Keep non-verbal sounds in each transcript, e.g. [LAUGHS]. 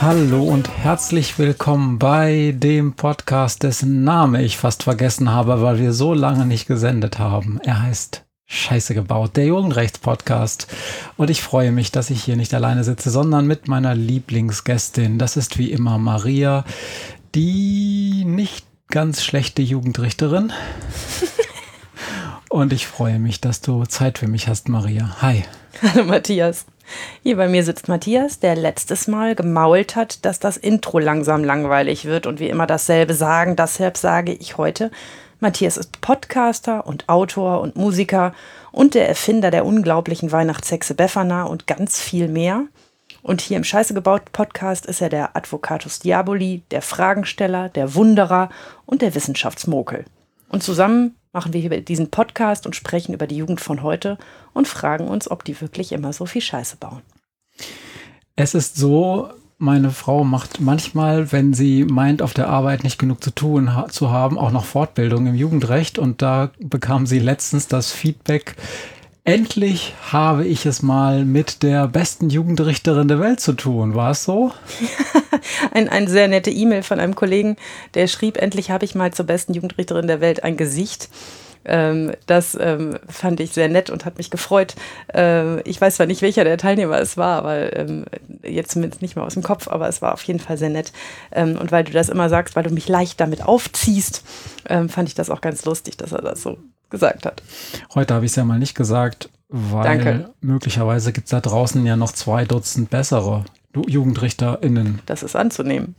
Hallo und herzlich willkommen bei dem Podcast, dessen Name ich fast vergessen habe, weil wir so lange nicht gesendet haben. Er heißt Scheiße gebaut, der Jugendrechts-Podcast. Und ich freue mich, dass ich hier nicht alleine sitze, sondern mit meiner Lieblingsgästin. Das ist wie immer Maria, die nicht ganz schlechte Jugendrichterin. [LAUGHS] Und ich freue mich, dass du Zeit für mich hast, Maria. Hi. [LAUGHS] Hallo Matthias. Hier bei mir sitzt Matthias, der letztes Mal gemault hat, dass das Intro langsam langweilig wird und wir immer dasselbe sagen. Deshalb sage ich heute, Matthias ist Podcaster und Autor und Musiker und der Erfinder der unglaublichen Weihnachtshexe Befana und ganz viel mehr. Und hier im Scheiße gebaut Podcast ist er der Advocatus Diaboli, der Fragensteller, der Wunderer und der Wissenschaftsmokel. Und zusammen machen wir hier diesen Podcast und sprechen über die Jugend von heute und fragen uns, ob die wirklich immer so viel Scheiße bauen. Es ist so, meine Frau macht manchmal, wenn sie meint, auf der Arbeit nicht genug zu tun ha zu haben, auch noch Fortbildung im Jugendrecht. Und da bekam sie letztens das Feedback, endlich habe ich es mal mit der besten Jugendrichterin der Welt zu tun. War es so? [LAUGHS] ein, ein sehr nette E-Mail von einem Kollegen, der schrieb, endlich habe ich mal zur besten Jugendrichterin der Welt ein Gesicht. Ähm, das ähm, fand ich sehr nett und hat mich gefreut. Äh, ich weiß zwar nicht, welcher der Teilnehmer es war, weil ähm, jetzt zumindest nicht mehr aus dem Kopf, aber es war auf jeden Fall sehr nett. Ähm, und weil du das immer sagst, weil du mich leicht damit aufziehst, ähm, fand ich das auch ganz lustig, dass er das so gesagt hat. Heute habe ich es ja mal nicht gesagt, weil Danke. möglicherweise gibt es da draußen ja noch zwei Dutzend bessere JugendrichterInnen. Das ist anzunehmen.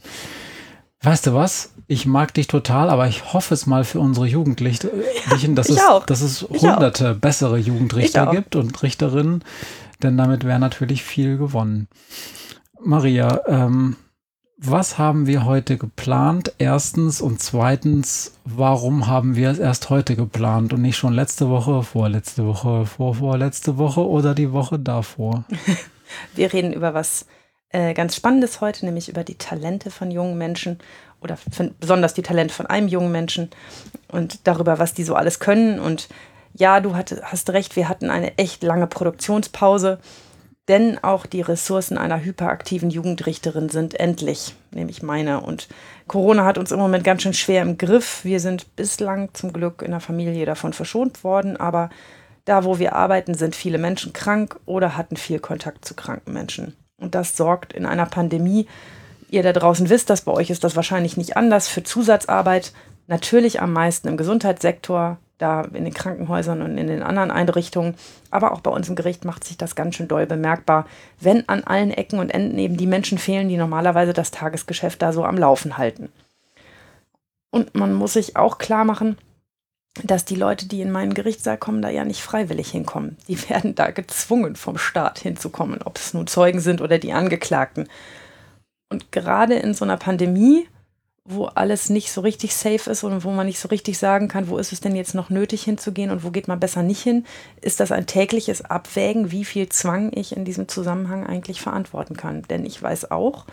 Weißt du was? Ich mag dich total, aber ich hoffe es mal für unsere Jugendlichen, [LAUGHS] dass, es, dass es hunderte bessere Jugendrichter gibt und Richterinnen, denn damit wäre natürlich viel gewonnen. Maria, ähm, was haben wir heute geplant? Erstens und zweitens, warum haben wir es erst heute geplant und nicht schon letzte Woche, vorletzte Woche, vorvorletzte Woche oder die Woche davor? [LAUGHS] wir reden über was äh, ganz Spannendes heute, nämlich über die Talente von jungen Menschen oder besonders die Talente von einem jungen Menschen und darüber, was die so alles können. Und ja, du hatte, hast recht, wir hatten eine echt lange Produktionspause, denn auch die Ressourcen einer hyperaktiven Jugendrichterin sind endlich, nämlich meine. Und Corona hat uns im Moment ganz schön schwer im Griff. Wir sind bislang zum Glück in der Familie davon verschont worden, aber da, wo wir arbeiten, sind viele Menschen krank oder hatten viel Kontakt zu kranken Menschen. Und das sorgt in einer Pandemie, ihr da draußen wisst das, bei euch ist das wahrscheinlich nicht anders, für Zusatzarbeit natürlich am meisten im Gesundheitssektor, da in den Krankenhäusern und in den anderen Einrichtungen. Aber auch bei uns im Gericht macht sich das ganz schön doll bemerkbar, wenn an allen Ecken und Enden eben die Menschen fehlen, die normalerweise das Tagesgeschäft da so am Laufen halten. Und man muss sich auch klar machen, dass die Leute, die in meinen Gerichtssaal kommen, da ja nicht freiwillig hinkommen. Die [LAUGHS] werden da gezwungen, vom Staat hinzukommen, ob es nun Zeugen sind oder die Angeklagten. Und gerade in so einer Pandemie, wo alles nicht so richtig safe ist und wo man nicht so richtig sagen kann, wo ist es denn jetzt noch nötig hinzugehen und wo geht man besser nicht hin, ist das ein tägliches Abwägen, wie viel Zwang ich in diesem Zusammenhang eigentlich verantworten kann. Denn ich weiß auch,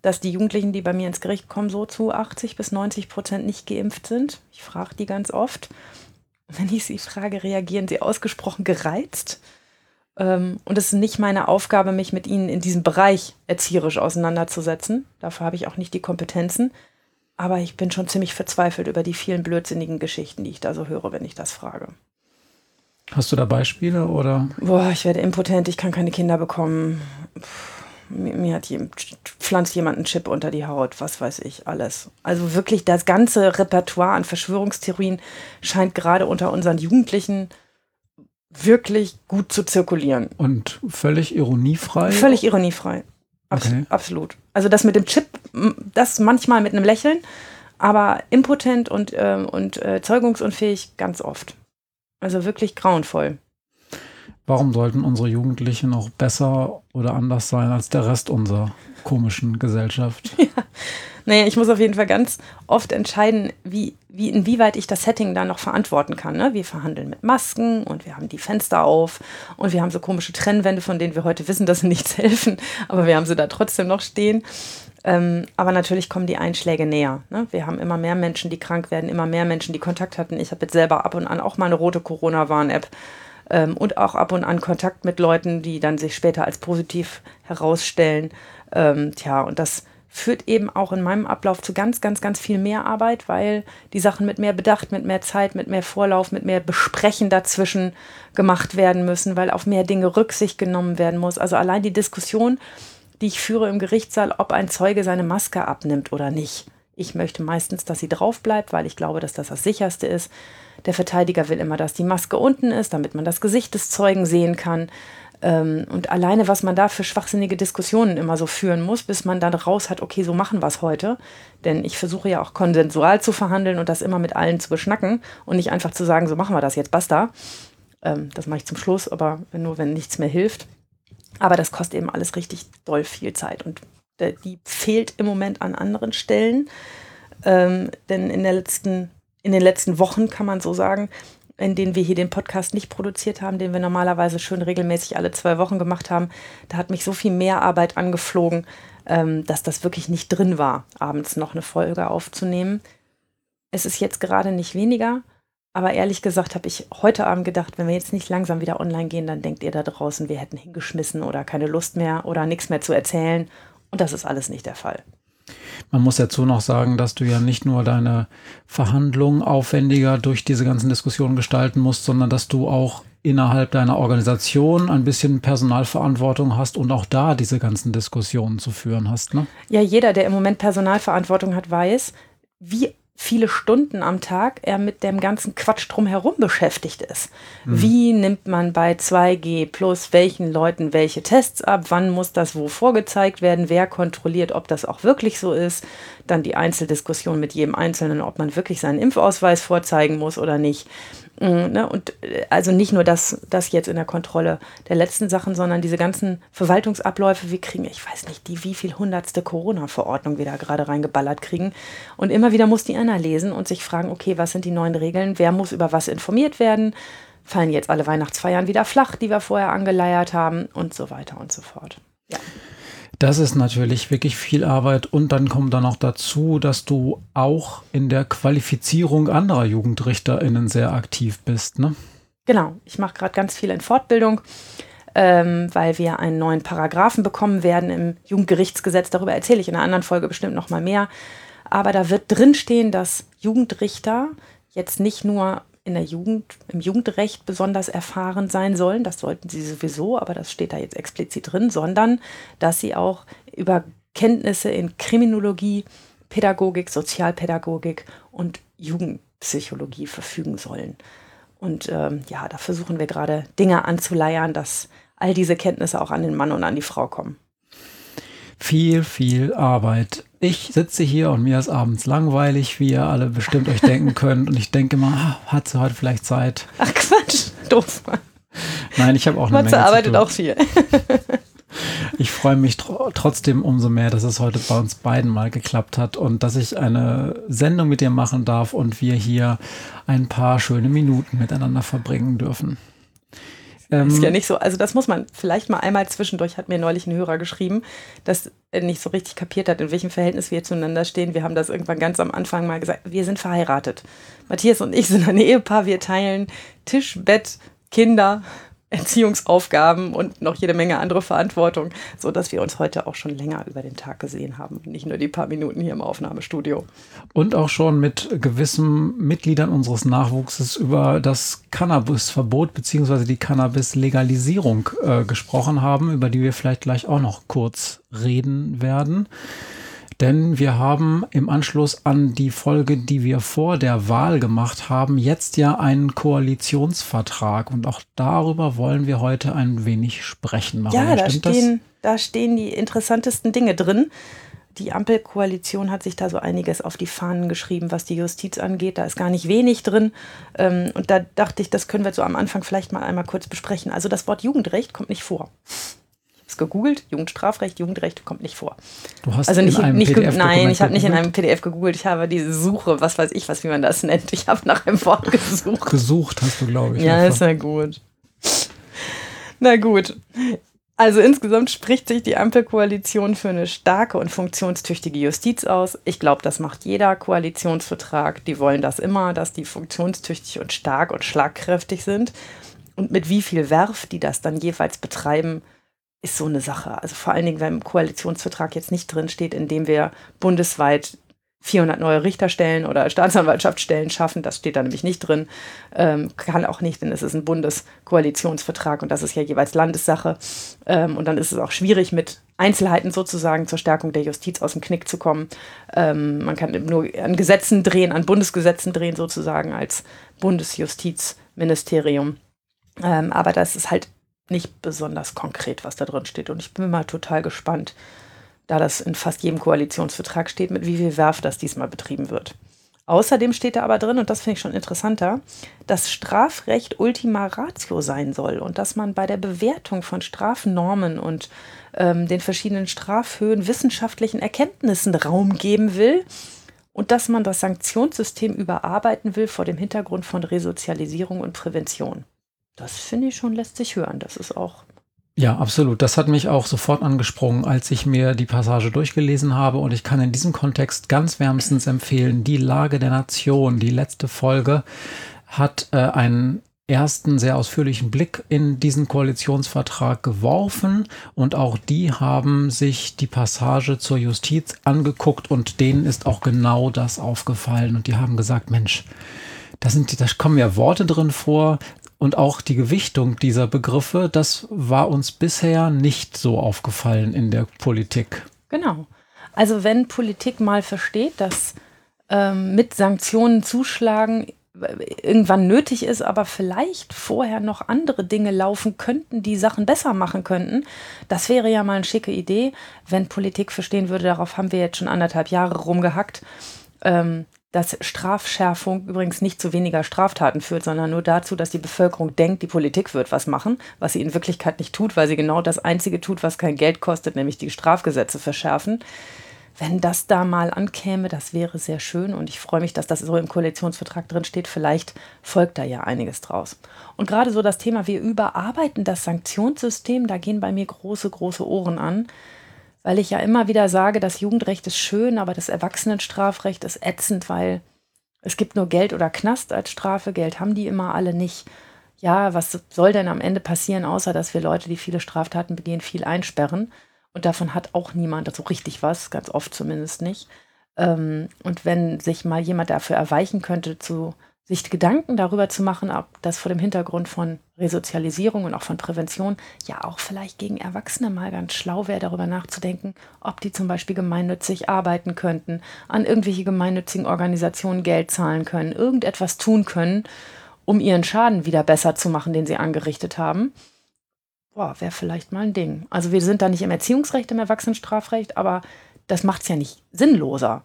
dass die Jugendlichen, die bei mir ins Gericht kommen, so zu 80 bis 90 Prozent nicht geimpft sind. Ich frage die ganz oft. Wenn ich sie frage, reagieren sie ausgesprochen gereizt. Ähm, und es ist nicht meine Aufgabe, mich mit ihnen in diesem Bereich erzieherisch auseinanderzusetzen. Dafür habe ich auch nicht die Kompetenzen. Aber ich bin schon ziemlich verzweifelt über die vielen blödsinnigen Geschichten, die ich da so höre, wenn ich das frage. Hast du da Beispiele oder? Boah, ich werde impotent, ich kann keine Kinder bekommen. Puh mir, mir hat je, pflanzt jemand einen Chip unter die Haut, was weiß ich, alles. Also wirklich das ganze Repertoire an Verschwörungstheorien scheint gerade unter unseren Jugendlichen wirklich gut zu zirkulieren. Und völlig ironiefrei? Völlig ironiefrei. Abs okay. Absolut. Also das mit dem Chip, das manchmal mit einem Lächeln, aber impotent und, äh, und äh, zeugungsunfähig ganz oft. Also wirklich grauenvoll. Warum sollten unsere Jugendlichen noch besser oder anders sein als der Rest unserer komischen Gesellschaft? [LAUGHS] Ja. Naja, ich muss auf jeden Fall ganz oft entscheiden, wie, wie, inwieweit ich das Setting da noch verantworten kann. Ne? Wir verhandeln mit Masken und wir haben die Fenster auf und wir haben so komische Trennwände, von denen wir heute wissen, dass sie nichts [LAUGHS] helfen, aber wir haben sie da trotzdem noch stehen. Ähm, aber natürlich kommen die Einschläge näher. Ne? Wir haben immer mehr Menschen, die krank werden, immer mehr Menschen, die Kontakt hatten. Ich habe jetzt selber ab und an auch mal eine rote Corona-Warn-App ähm, und auch ab und an Kontakt mit Leuten, die dann sich später als positiv herausstellen. Ähm, tja, und das führt eben auch in meinem Ablauf zu ganz, ganz, ganz viel mehr Arbeit, weil die Sachen mit mehr Bedacht, mit mehr Zeit, mit mehr Vorlauf, mit mehr Besprechen dazwischen gemacht werden müssen, weil auf mehr Dinge Rücksicht genommen werden muss. Also allein die Diskussion, die ich führe im Gerichtssaal, ob ein Zeuge seine Maske abnimmt oder nicht. Ich möchte meistens, dass sie drauf bleibt, weil ich glaube, dass das das sicherste ist. Der Verteidiger will immer, dass die Maske unten ist, damit man das Gesicht des Zeugen sehen kann. Ähm, und alleine, was man da für schwachsinnige Diskussionen immer so führen muss, bis man dann raus hat, okay, so machen wir es heute. Denn ich versuche ja auch konsensual zu verhandeln und das immer mit allen zu beschnacken und nicht einfach zu sagen, so machen wir das jetzt, basta. Ähm, das mache ich zum Schluss, aber nur wenn nichts mehr hilft. Aber das kostet eben alles richtig doll viel Zeit und äh, die fehlt im Moment an anderen Stellen. Ähm, denn in, der letzten, in den letzten Wochen kann man so sagen, in denen wir hier den Podcast nicht produziert haben, den wir normalerweise schön regelmäßig alle zwei Wochen gemacht haben, da hat mich so viel mehr Arbeit angeflogen, ähm, dass das wirklich nicht drin war, abends noch eine Folge aufzunehmen. Es ist jetzt gerade nicht weniger, aber ehrlich gesagt habe ich heute Abend gedacht, wenn wir jetzt nicht langsam wieder online gehen, dann denkt ihr da draußen, wir hätten hingeschmissen oder keine Lust mehr oder nichts mehr zu erzählen. Und das ist alles nicht der Fall. Man muss dazu noch sagen, dass du ja nicht nur deine Verhandlungen aufwendiger durch diese ganzen Diskussionen gestalten musst, sondern dass du auch innerhalb deiner Organisation ein bisschen Personalverantwortung hast und auch da diese ganzen Diskussionen zu führen hast. Ne? Ja, jeder, der im Moment Personalverantwortung hat, weiß, wie viele Stunden am Tag er mit dem ganzen Quatsch drumherum beschäftigt ist. Mhm. Wie nimmt man bei 2G plus welchen Leuten welche Tests ab? Wann muss das wo vorgezeigt werden? Wer kontrolliert, ob das auch wirklich so ist? Dann die Einzeldiskussion mit jedem Einzelnen, ob man wirklich seinen Impfausweis vorzeigen muss oder nicht. Ne? Und äh, also nicht nur das, das jetzt in der Kontrolle der letzten Sachen, sondern diese ganzen Verwaltungsabläufe. Wir kriegen, ich weiß nicht, die wie viel hundertste Corona-Verordnung wir da gerade reingeballert kriegen. Und immer wieder muss die einer lesen und sich fragen, okay, was sind die neuen Regeln? Wer muss über was informiert werden? Fallen jetzt alle Weihnachtsfeiern wieder flach, die wir vorher angeleiert haben und so weiter und so fort. Ja. Das ist natürlich wirklich viel Arbeit und dann kommt dann noch dazu, dass du auch in der Qualifizierung anderer JugendrichterInnen sehr aktiv bist, ne? Genau, ich mache gerade ganz viel in Fortbildung, ähm, weil wir einen neuen Paragraphen bekommen werden im Jugendgerichtsgesetz. Darüber erzähle ich in einer anderen Folge bestimmt noch mal mehr. Aber da wird drinstehen, dass Jugendrichter jetzt nicht nur in der Jugend, im Jugendrecht besonders erfahren sein sollen. Das sollten sie sowieso, aber das steht da jetzt explizit drin, sondern dass sie auch über Kenntnisse in Kriminologie, Pädagogik, Sozialpädagogik und Jugendpsychologie verfügen sollen. Und ähm, ja, da versuchen wir gerade Dinge anzuleiern, dass all diese Kenntnisse auch an den Mann und an die Frau kommen. Viel, viel Arbeit ich sitze hier und mir ist abends langweilig, wie ihr alle bestimmt euch denken könnt. Und ich denke mal, ah, hat sie heute vielleicht Zeit? Ach Quatsch, doof. Nein, ich habe auch eine Matze Menge arbeitet auch viel. ich freue mich tr trotzdem umso mehr, dass es heute bei uns beiden mal geklappt hat und dass ich eine Sendung mit dir machen darf und wir hier ein paar schöne Minuten miteinander verbringen dürfen. Ähm, ist ja nicht so, also das muss man vielleicht mal einmal zwischendurch, hat mir neulich ein Hörer geschrieben, dass er nicht so richtig kapiert hat, in welchem Verhältnis wir zueinander stehen. Wir haben das irgendwann ganz am Anfang mal gesagt, wir sind verheiratet. Matthias und ich sind ein Ehepaar, wir teilen Tisch, Bett, Kinder, Erziehungsaufgaben und noch jede Menge andere Verantwortung, so dass wir uns heute auch schon länger über den Tag gesehen haben, nicht nur die paar Minuten hier im Aufnahmestudio. Und auch schon mit gewissen Mitgliedern unseres Nachwuchses über das Cannabisverbot bzw. die Cannabis-Legalisierung äh, gesprochen haben, über die wir vielleicht gleich auch noch kurz reden werden denn wir haben im Anschluss an die Folge, die wir vor der Wahl gemacht haben, jetzt ja einen Koalitionsvertrag und auch darüber wollen wir heute ein wenig sprechen. Maria, ja, da stehen, da stehen die interessantesten Dinge drin. Die Ampelkoalition hat sich da so einiges auf die Fahnen geschrieben, was die Justiz angeht. Da ist gar nicht wenig drin. Ähm, und da dachte ich, das können wir so am Anfang vielleicht mal einmal kurz besprechen. Also das Wort Jugendrecht kommt nicht vor gegoogelt, Jugendstrafrecht, Jugendrecht kommt nicht vor. Du hast also nicht, in einem nicht PDF nein, ich habe nicht in einem PDF gegoogelt, ich habe diese Suche, was weiß ich, was wie man das nennt. Ich habe nach einem Wort gesucht. Gesucht hast du, glaube ich. Ja, einfach. ist ja gut. Na gut. Also insgesamt spricht sich die Ampelkoalition für eine starke und funktionstüchtige Justiz aus. Ich glaube, das macht jeder Koalitionsvertrag. Die wollen das immer, dass die funktionstüchtig und stark und schlagkräftig sind. Und mit wie viel Werf die das dann jeweils betreiben, ist so eine Sache. Also vor allen Dingen, wenn im Koalitionsvertrag jetzt nicht drin steht, in dem wir bundesweit 400 neue Richterstellen oder Staatsanwaltschaftsstellen schaffen. Das steht da nämlich nicht drin. Ähm, kann auch nicht, denn es ist ein Bundeskoalitionsvertrag und das ist ja jeweils Landessache. Ähm, und dann ist es auch schwierig, mit Einzelheiten sozusagen zur Stärkung der Justiz aus dem Knick zu kommen. Ähm, man kann nur an Gesetzen drehen, an Bundesgesetzen drehen sozusagen als Bundesjustizministerium. Ähm, aber das ist halt nicht besonders konkret, was da drin steht. Und ich bin mal total gespannt, da das in fast jedem Koalitionsvertrag steht, mit wie viel Werf das diesmal betrieben wird. Außerdem steht da aber drin, und das finde ich schon interessanter, dass Strafrecht Ultima Ratio sein soll und dass man bei der Bewertung von Strafnormen und ähm, den verschiedenen Strafhöhen wissenschaftlichen Erkenntnissen Raum geben will und dass man das Sanktionssystem überarbeiten will vor dem Hintergrund von Resozialisierung und Prävention. Das finde ich schon lässt sich hören. Das ist auch ja, absolut. Das hat mich auch sofort angesprungen, als ich mir die Passage durchgelesen habe. Und ich kann in diesem Kontext ganz wärmstens empfehlen, die Lage der Nation, die letzte Folge, hat äh, einen ersten sehr ausführlichen Blick in diesen Koalitionsvertrag geworfen und auch die haben sich die Passage zur Justiz angeguckt und denen ist auch genau das aufgefallen und die haben gesagt, Mensch, da sind, da kommen ja Worte drin vor, und auch die Gewichtung dieser Begriffe, das war uns bisher nicht so aufgefallen in der Politik. Genau. Also wenn Politik mal versteht, dass ähm, mit Sanktionen zuschlagen irgendwann nötig ist, aber vielleicht vorher noch andere Dinge laufen könnten, die Sachen besser machen könnten. Das wäre ja mal eine schicke Idee, wenn Politik verstehen würde. Darauf haben wir jetzt schon anderthalb Jahre rumgehackt. Ähm, dass Strafschärfung übrigens nicht zu weniger Straftaten führt, sondern nur dazu, dass die Bevölkerung denkt, die Politik wird was machen, was sie in Wirklichkeit nicht tut, weil sie genau das Einzige tut, was kein Geld kostet, nämlich die Strafgesetze verschärfen. Wenn das da mal ankäme, das wäre sehr schön und ich freue mich, dass das so im Koalitionsvertrag drin steht. Vielleicht folgt da ja einiges draus. Und gerade so das Thema, wir überarbeiten das Sanktionssystem, da gehen bei mir große, große Ohren an weil ich ja immer wieder sage, das Jugendrecht ist schön, aber das Erwachsenenstrafrecht ist ätzend, weil es gibt nur Geld oder Knast als Strafe. Geld haben die immer alle nicht. Ja, was soll denn am Ende passieren, außer dass wir Leute, die viele Straftaten begehen, viel einsperren? Und davon hat auch niemand so richtig was, ganz oft zumindest nicht. Ähm, und wenn sich mal jemand dafür erweichen könnte, zu sich Gedanken darüber zu machen, ob das vor dem Hintergrund von Resozialisierung und auch von Prävention ja auch vielleicht gegen Erwachsene mal ganz schlau wäre, darüber nachzudenken, ob die zum Beispiel gemeinnützig arbeiten könnten, an irgendwelche gemeinnützigen Organisationen Geld zahlen können, irgendetwas tun können, um ihren Schaden wieder besser zu machen, den sie angerichtet haben. Boah, wäre vielleicht mal ein Ding. Also wir sind da nicht im Erziehungsrecht, im Erwachsenenstrafrecht, aber das macht es ja nicht sinnloser.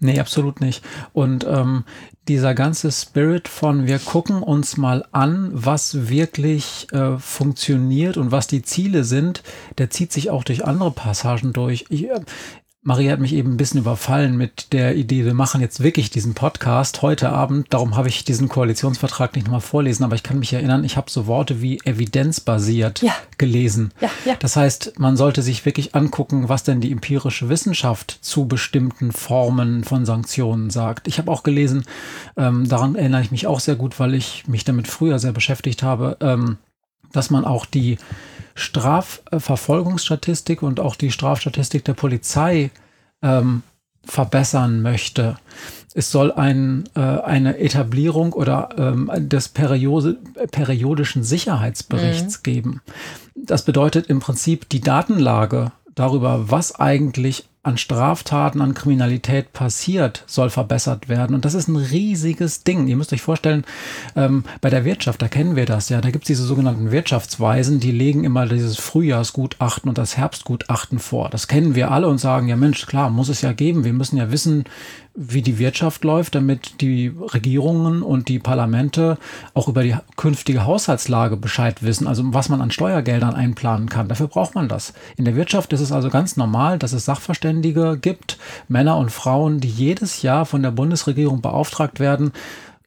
Nee, absolut nicht. Und ähm, dieser ganze Spirit von wir gucken uns mal an, was wirklich äh, funktioniert und was die Ziele sind, der zieht sich auch durch andere Passagen durch. Ich, äh, Maria hat mich eben ein bisschen überfallen mit der Idee, wir machen jetzt wirklich diesen Podcast heute Abend. Darum habe ich diesen Koalitionsvertrag nicht nochmal vorlesen, aber ich kann mich erinnern, ich habe so Worte wie evidenzbasiert ja. gelesen. Ja, ja. Das heißt, man sollte sich wirklich angucken, was denn die empirische Wissenschaft zu bestimmten Formen von Sanktionen sagt. Ich habe auch gelesen, ähm, daran erinnere ich mich auch sehr gut, weil ich mich damit früher sehr beschäftigt habe, ähm, dass man auch die Strafverfolgungsstatistik und auch die Strafstatistik der Polizei ähm, verbessern möchte. Es soll ein, äh, eine Etablierung oder ähm, des Periode, periodischen Sicherheitsberichts mhm. geben. Das bedeutet im Prinzip die Datenlage darüber, was eigentlich an Straftaten, an Kriminalität passiert, soll verbessert werden. Und das ist ein riesiges Ding. Ihr müsst euch vorstellen, ähm, bei der Wirtschaft, da kennen wir das ja, da gibt es diese sogenannten Wirtschaftsweisen, die legen immer dieses Frühjahrsgutachten und das Herbstgutachten vor. Das kennen wir alle und sagen, ja Mensch, klar, muss es ja geben. Wir müssen ja wissen, wie die Wirtschaft läuft, damit die Regierungen und die Parlamente auch über die künftige Haushaltslage Bescheid wissen, also was man an Steuergeldern einplanen kann. Dafür braucht man das. In der Wirtschaft ist es also ganz normal, dass es Sachverständige gibt, Männer und Frauen, die jedes Jahr von der Bundesregierung beauftragt werden,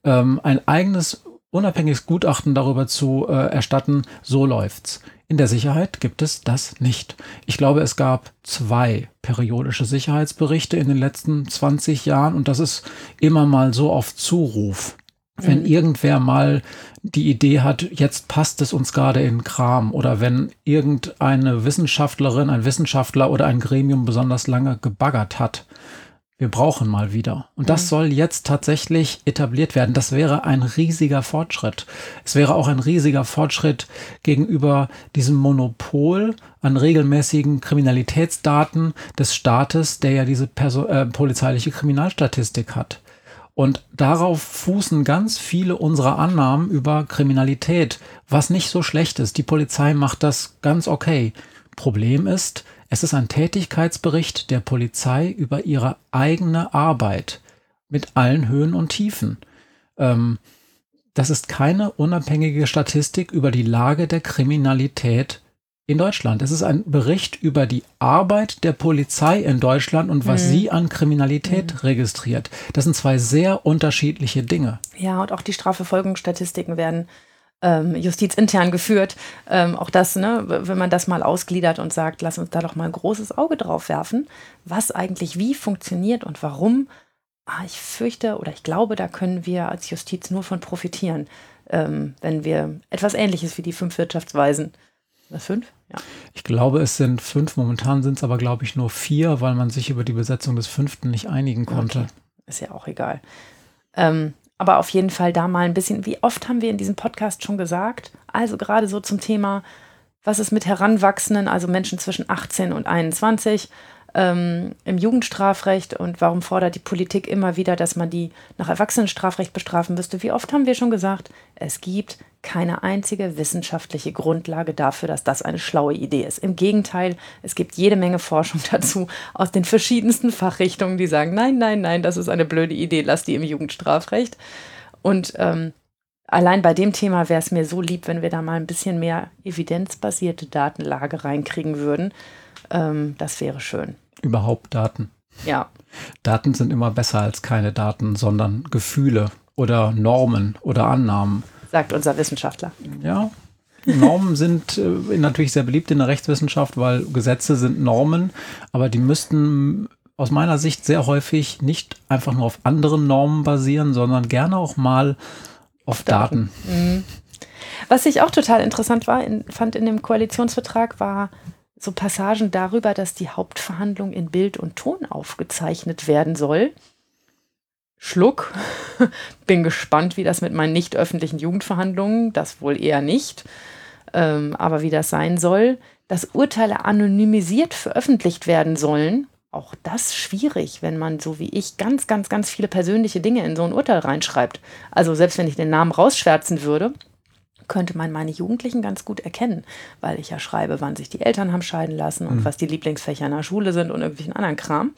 ähm, ein eigenes unabhängiges Gutachten darüber zu äh, erstatten, so läuft's. In der Sicherheit gibt es das nicht. Ich glaube, es gab zwei periodische Sicherheitsberichte in den letzten 20 Jahren und das ist immer mal so auf Zuruf. wenn mhm. irgendwer mal die Idee hat, jetzt passt es uns gerade in Kram oder wenn irgendeine Wissenschaftlerin, ein Wissenschaftler oder ein Gremium besonders lange gebaggert hat. Wir brauchen mal wieder. Und das mhm. soll jetzt tatsächlich etabliert werden. Das wäre ein riesiger Fortschritt. Es wäre auch ein riesiger Fortschritt gegenüber diesem Monopol an regelmäßigen Kriminalitätsdaten des Staates, der ja diese Perso äh, polizeiliche Kriminalstatistik hat. Und darauf fußen ganz viele unserer Annahmen über Kriminalität, was nicht so schlecht ist. Die Polizei macht das ganz okay. Problem ist, es ist ein Tätigkeitsbericht der Polizei über ihre eigene Arbeit mit allen Höhen und Tiefen. Ähm, das ist keine unabhängige Statistik über die Lage der Kriminalität in Deutschland. Es ist ein Bericht über die Arbeit der Polizei in Deutschland und was mhm. sie an Kriminalität mhm. registriert. Das sind zwei sehr unterschiedliche Dinge. Ja, und auch die Strafverfolgungsstatistiken werden ähm, justizintern geführt. Ähm, auch das, ne, wenn man das mal ausgliedert und sagt, lass uns da doch mal ein großes Auge drauf werfen, was eigentlich wie funktioniert und warum. Ah, ich fürchte oder ich glaube, da können wir als Justiz nur von profitieren, ähm, wenn wir etwas Ähnliches wie die fünf Wirtschaftsweisen Fünf? Ja. Ich glaube, es sind fünf. Momentan sind es aber, glaube ich, nur vier, weil man sich über die Besetzung des fünften nicht einigen konnte. Okay. Ist ja auch egal. Ähm, aber auf jeden Fall da mal ein bisschen, wie oft haben wir in diesem Podcast schon gesagt, also gerade so zum Thema, was ist mit Heranwachsenden, also Menschen zwischen 18 und 21, ähm, im Jugendstrafrecht und warum fordert die Politik immer wieder, dass man die nach Erwachsenenstrafrecht bestrafen müsste? Wie oft haben wir schon gesagt, es gibt keine einzige wissenschaftliche Grundlage dafür, dass das eine schlaue Idee ist. Im Gegenteil, es gibt jede Menge Forschung [LAUGHS] dazu aus den verschiedensten Fachrichtungen, die sagen, nein, nein, nein, das ist eine blöde Idee, lass die im Jugendstrafrecht. Und ähm, allein bei dem Thema wäre es mir so lieb, wenn wir da mal ein bisschen mehr evidenzbasierte Datenlage reinkriegen würden. Ähm, das wäre schön. Überhaupt Daten. Ja. Daten sind immer besser als keine Daten, sondern Gefühle oder Normen oder Annahmen sagt unser Wissenschaftler. Ja, Normen sind äh, natürlich sehr beliebt in der Rechtswissenschaft, weil Gesetze sind Normen, aber die müssten aus meiner Sicht sehr häufig nicht einfach nur auf anderen Normen basieren, sondern gerne auch mal auf Daten. Daten. Mhm. Was ich auch total interessant war, in, fand in dem Koalitionsvertrag, war so Passagen darüber, dass die Hauptverhandlung in Bild und Ton aufgezeichnet werden soll. Schluck. [LAUGHS] Bin gespannt, wie das mit meinen nicht öffentlichen Jugendverhandlungen, das wohl eher nicht, ähm, aber wie das sein soll, dass Urteile anonymisiert veröffentlicht werden sollen. Auch das schwierig, wenn man so wie ich ganz, ganz, ganz viele persönliche Dinge in so ein Urteil reinschreibt. Also selbst wenn ich den Namen rausschwärzen würde, könnte man meine Jugendlichen ganz gut erkennen, weil ich ja schreibe, wann sich die Eltern haben scheiden lassen und mhm. was die Lieblingsfächer in der Schule sind und irgendwelchen anderen Kram.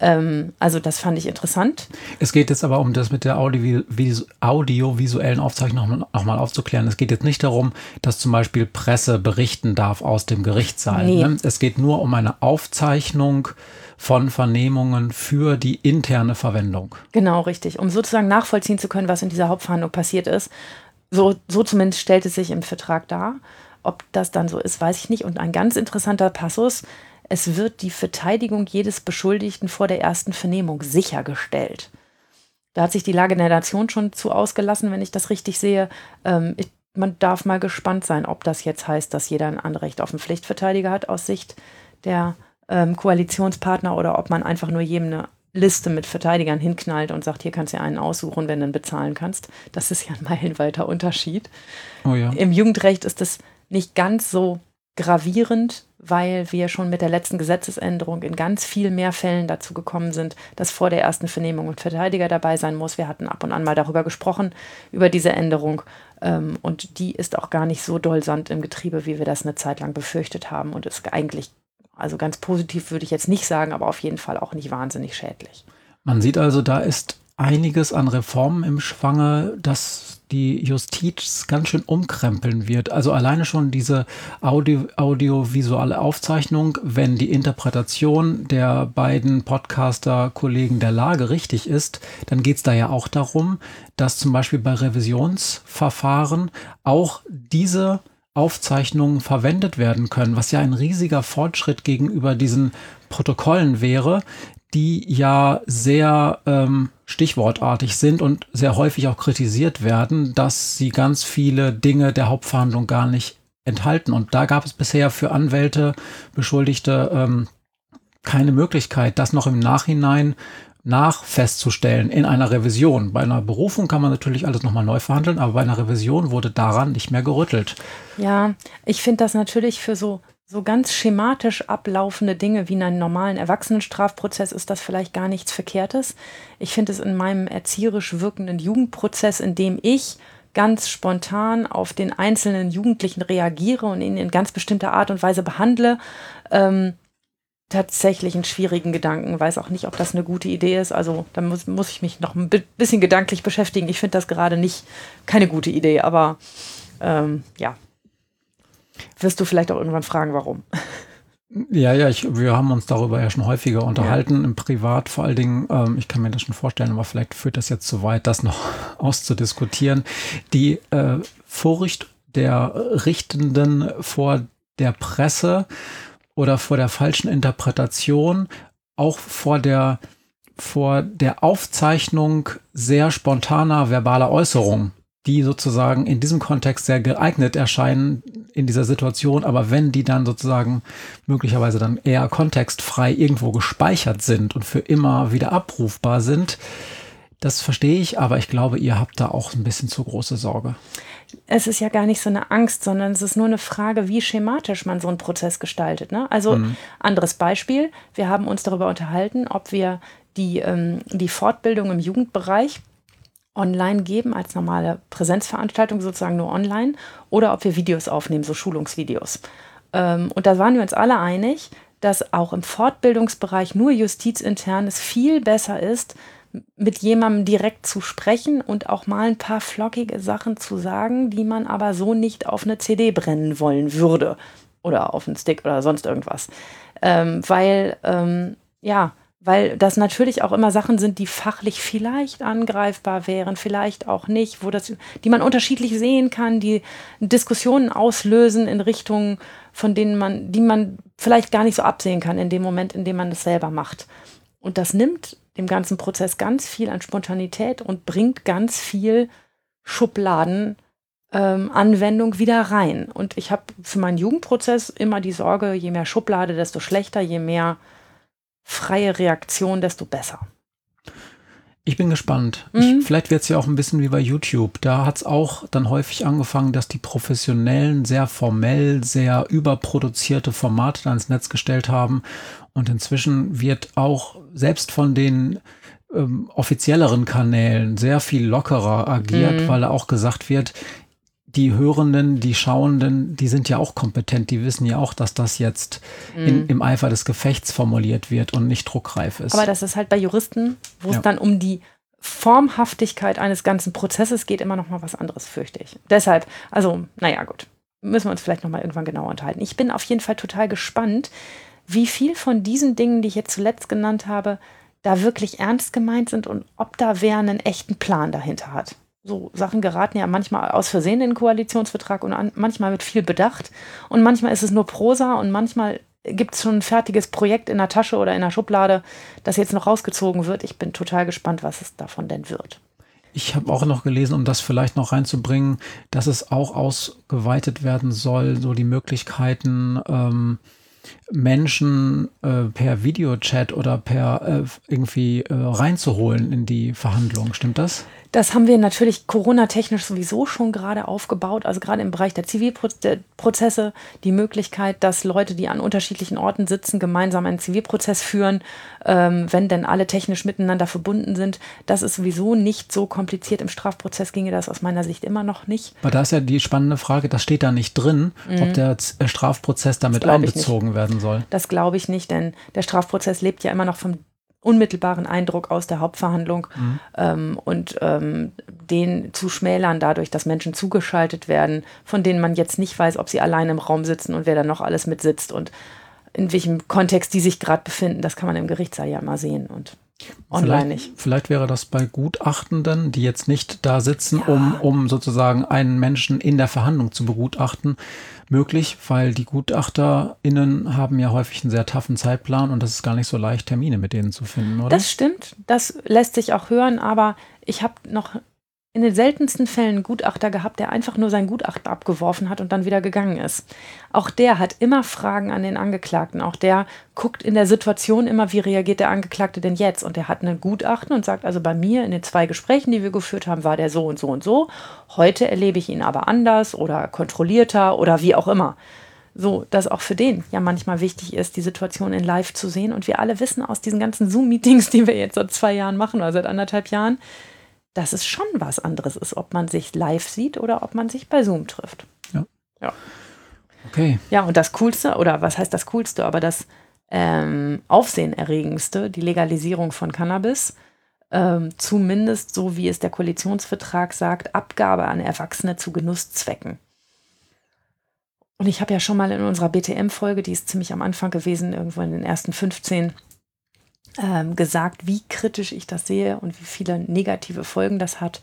Ähm, also das fand ich interessant. Es geht jetzt aber um das mit der Audiovisuellen Audio Aufzeichnung nochmal aufzuklären. Es geht jetzt nicht darum, dass zum Beispiel Presse berichten darf aus dem Gerichtssaal. Nee. Ne? Es geht nur um eine Aufzeichnung von Vernehmungen für die interne Verwendung. Genau, richtig. Um sozusagen nachvollziehen zu können, was in dieser Hauptverhandlung passiert ist. So, so zumindest stellt es sich im Vertrag dar. Ob das dann so ist, weiß ich nicht. Und ein ganz interessanter Passus es wird die Verteidigung jedes Beschuldigten vor der ersten Vernehmung sichergestellt. Da hat sich die Lage der Nation schon zu ausgelassen, wenn ich das richtig sehe. Ähm, ich, man darf mal gespannt sein, ob das jetzt heißt, dass jeder ein Anrecht auf einen Pflichtverteidiger hat aus Sicht der ähm, Koalitionspartner oder ob man einfach nur jedem eine Liste mit Verteidigern hinknallt und sagt, hier kannst du einen aussuchen, wenn du ihn bezahlen kannst. Das ist ja ein [LAUGHS] meilenweiter Unterschied. Oh ja. Im Jugendrecht ist das nicht ganz so gravierend, weil wir schon mit der letzten Gesetzesänderung in ganz viel mehr Fällen dazu gekommen sind, dass vor der ersten Vernehmung ein Verteidiger dabei sein muss. Wir hatten ab und an mal darüber gesprochen, über diese Änderung. Ähm, und die ist auch gar nicht so doll Sand im Getriebe, wie wir das eine Zeit lang befürchtet haben. Und ist eigentlich, also ganz positiv würde ich jetzt nicht sagen, aber auf jeden Fall auch nicht wahnsinnig schädlich. Man sieht also, da ist einiges an Reformen im Schwange, das die Justiz ganz schön umkrempeln wird. Also alleine schon diese Audio, audiovisuelle Aufzeichnung, wenn die Interpretation der beiden Podcaster-Kollegen der Lage richtig ist, dann geht es da ja auch darum, dass zum Beispiel bei Revisionsverfahren auch diese Aufzeichnungen verwendet werden können, was ja ein riesiger Fortschritt gegenüber diesen Protokollen wäre, die ja sehr ähm, stichwortartig sind und sehr häufig auch kritisiert werden, dass sie ganz viele Dinge der Hauptverhandlung gar nicht enthalten. Und da gab es bisher für Anwälte, Beschuldigte ähm, keine Möglichkeit, das noch im Nachhinein nach festzustellen in einer Revision. Bei einer Berufung kann man natürlich alles nochmal neu verhandeln, aber bei einer Revision wurde daran nicht mehr gerüttelt. Ja, ich finde das natürlich für so, so ganz schematisch ablaufende Dinge wie in einem normalen Erwachsenenstrafprozess ist das vielleicht gar nichts Verkehrtes. Ich finde es in meinem erzieherisch wirkenden Jugendprozess, in dem ich ganz spontan auf den einzelnen Jugendlichen reagiere und ihn in ganz bestimmter Art und Weise behandle, ähm, tatsächlich einen schwierigen Gedanken. Weiß auch nicht, ob das eine gute Idee ist. Also da muss, muss ich mich noch ein bisschen gedanklich beschäftigen. Ich finde das gerade nicht keine gute Idee, aber ähm, ja. Wirst du vielleicht auch irgendwann fragen, warum? [LAUGHS] Ja, ja, ich, wir haben uns darüber ja schon häufiger unterhalten, ja. im Privat vor allen Dingen. Ähm, ich kann mir das schon vorstellen, aber vielleicht führt das jetzt zu weit, das noch [LAUGHS] auszudiskutieren. Die äh, Furcht der Richtenden vor der Presse oder vor der falschen Interpretation, auch vor der, vor der Aufzeichnung sehr spontaner verbaler Äußerungen, die sozusagen in diesem Kontext sehr geeignet erscheinen in dieser Situation, aber wenn die dann sozusagen möglicherweise dann eher kontextfrei irgendwo gespeichert sind und für immer wieder abrufbar sind, das verstehe ich, aber ich glaube, ihr habt da auch ein bisschen zu große Sorge es ist ja gar nicht so eine Angst, sondern es ist nur eine Frage, wie schematisch man so einen Prozess gestaltet. Ne? Also mhm. anderes Beispiel, wir haben uns darüber unterhalten, ob wir die, ähm, die Fortbildung im Jugendbereich online geben als normale Präsenzveranstaltung, sozusagen nur online, oder ob wir Videos aufnehmen, so Schulungsvideos. Ähm, und da waren wir uns alle einig, dass auch im Fortbildungsbereich nur justizintern es viel besser ist, mit jemandem direkt zu sprechen und auch mal ein paar flockige Sachen zu sagen, die man aber so nicht auf eine CD brennen wollen würde oder auf einen Stick oder sonst irgendwas. Ähm, weil, ähm, ja, weil das natürlich auch immer Sachen sind, die fachlich vielleicht angreifbar wären, vielleicht auch nicht, wo das, die man unterschiedlich sehen kann, die Diskussionen auslösen in Richtungen, von denen man, die man vielleicht gar nicht so absehen kann in dem Moment, in dem man das selber macht. Und das nimmt dem ganzen Prozess ganz viel an Spontanität und bringt ganz viel Schubladen. Ähm, wieder rein. Und ich habe für meinen Jugendprozess immer die Sorge, je mehr Schublade, desto schlechter, je mehr freie Reaktion, desto besser. Ich bin gespannt. Mhm. Ich, vielleicht wird es ja auch ein bisschen wie bei YouTube. Da hat es auch dann häufig angefangen, dass die Professionellen sehr formell, sehr überproduzierte Formate dann ins Netz gestellt haben und inzwischen wird auch selbst von den ähm, offizielleren Kanälen sehr viel lockerer agiert, mhm. weil da auch gesagt wird, die Hörenden, die Schauenden, die sind ja auch kompetent, die wissen ja auch, dass das jetzt mhm. in, im Eifer des Gefechts formuliert wird und nicht druckreif ist. Aber das ist halt bei Juristen, wo ja. es dann um die Formhaftigkeit eines ganzen Prozesses geht, immer noch mal was anderes, fürchte ich. Deshalb, also, naja, gut. Müssen wir uns vielleicht noch mal irgendwann genauer unterhalten. Ich bin auf jeden Fall total gespannt, wie viel von diesen Dingen, die ich jetzt zuletzt genannt habe, da wirklich ernst gemeint sind und ob da wer einen echten Plan dahinter hat. So Sachen geraten ja manchmal aus Versehen in den Koalitionsvertrag und an, manchmal mit viel Bedacht und manchmal ist es nur Prosa und manchmal gibt es schon ein fertiges Projekt in der Tasche oder in der Schublade, das jetzt noch rausgezogen wird. Ich bin total gespannt, was es davon denn wird. Ich habe auch noch gelesen, um das vielleicht noch reinzubringen, dass es auch ausgeweitet werden soll, so die Möglichkeiten, ähm, Menschen äh, per Videochat oder per äh, irgendwie äh, reinzuholen in die Verhandlungen. Stimmt das? Das haben wir natürlich Corona-technisch sowieso schon gerade aufgebaut, also gerade im Bereich der Zivilprozesse, die Möglichkeit, dass Leute, die an unterschiedlichen Orten sitzen, gemeinsam einen Zivilprozess führen, ähm, wenn denn alle technisch miteinander verbunden sind. Das ist sowieso nicht so kompliziert. Im Strafprozess ginge das aus meiner Sicht immer noch nicht. Aber da ist ja die spannende Frage, das steht da nicht drin, mhm. ob der äh, Strafprozess damit einbezogen werden soll. Das glaube ich nicht, denn der Strafprozess lebt ja immer noch vom unmittelbaren Eindruck aus der Hauptverhandlung mhm. ähm, und ähm, den zu schmälern dadurch, dass Menschen zugeschaltet werden, von denen man jetzt nicht weiß, ob sie allein im Raum sitzen und wer da noch alles mitsitzt und in welchem Kontext die sich gerade befinden, das kann man im Gerichtssaal ja mal sehen. Und online vielleicht, nicht. Vielleicht wäre das bei Gutachtenden, die jetzt nicht da sitzen, ja. um, um sozusagen einen Menschen in der Verhandlung zu begutachten, möglich, weil die GutachterInnen haben ja häufig einen sehr taffen Zeitplan und das ist gar nicht so leicht, Termine mit denen zu finden, oder? Das stimmt, das lässt sich auch hören, aber ich habe noch in den seltensten Fällen einen Gutachter gehabt, der einfach nur sein Gutachten abgeworfen hat und dann wieder gegangen ist. Auch der hat immer Fragen an den Angeklagten. Auch der guckt in der Situation immer, wie reagiert der Angeklagte denn jetzt? Und der hat ein Gutachten und sagt, also bei mir in den zwei Gesprächen, die wir geführt haben, war der so und so und so. Heute erlebe ich ihn aber anders oder kontrollierter oder wie auch immer. So, dass auch für den ja manchmal wichtig ist, die Situation in Live zu sehen. Und wir alle wissen aus diesen ganzen Zoom-Meetings, [LAUGHS] die wir jetzt seit zwei Jahren machen oder seit anderthalb Jahren, dass es schon was anderes ist, ob man sich live sieht oder ob man sich bei Zoom trifft. Ja. Ja. Okay. Ja, und das Coolste, oder was heißt das Coolste, aber das ähm, Aufsehenerregendste, die Legalisierung von Cannabis, ähm, zumindest so wie es der Koalitionsvertrag sagt, Abgabe an Erwachsene zu Genusszwecken. Und ich habe ja schon mal in unserer BTM-Folge, die ist ziemlich am Anfang gewesen, irgendwo in den ersten 15, ähm, gesagt, wie kritisch ich das sehe und wie viele negative Folgen das hat.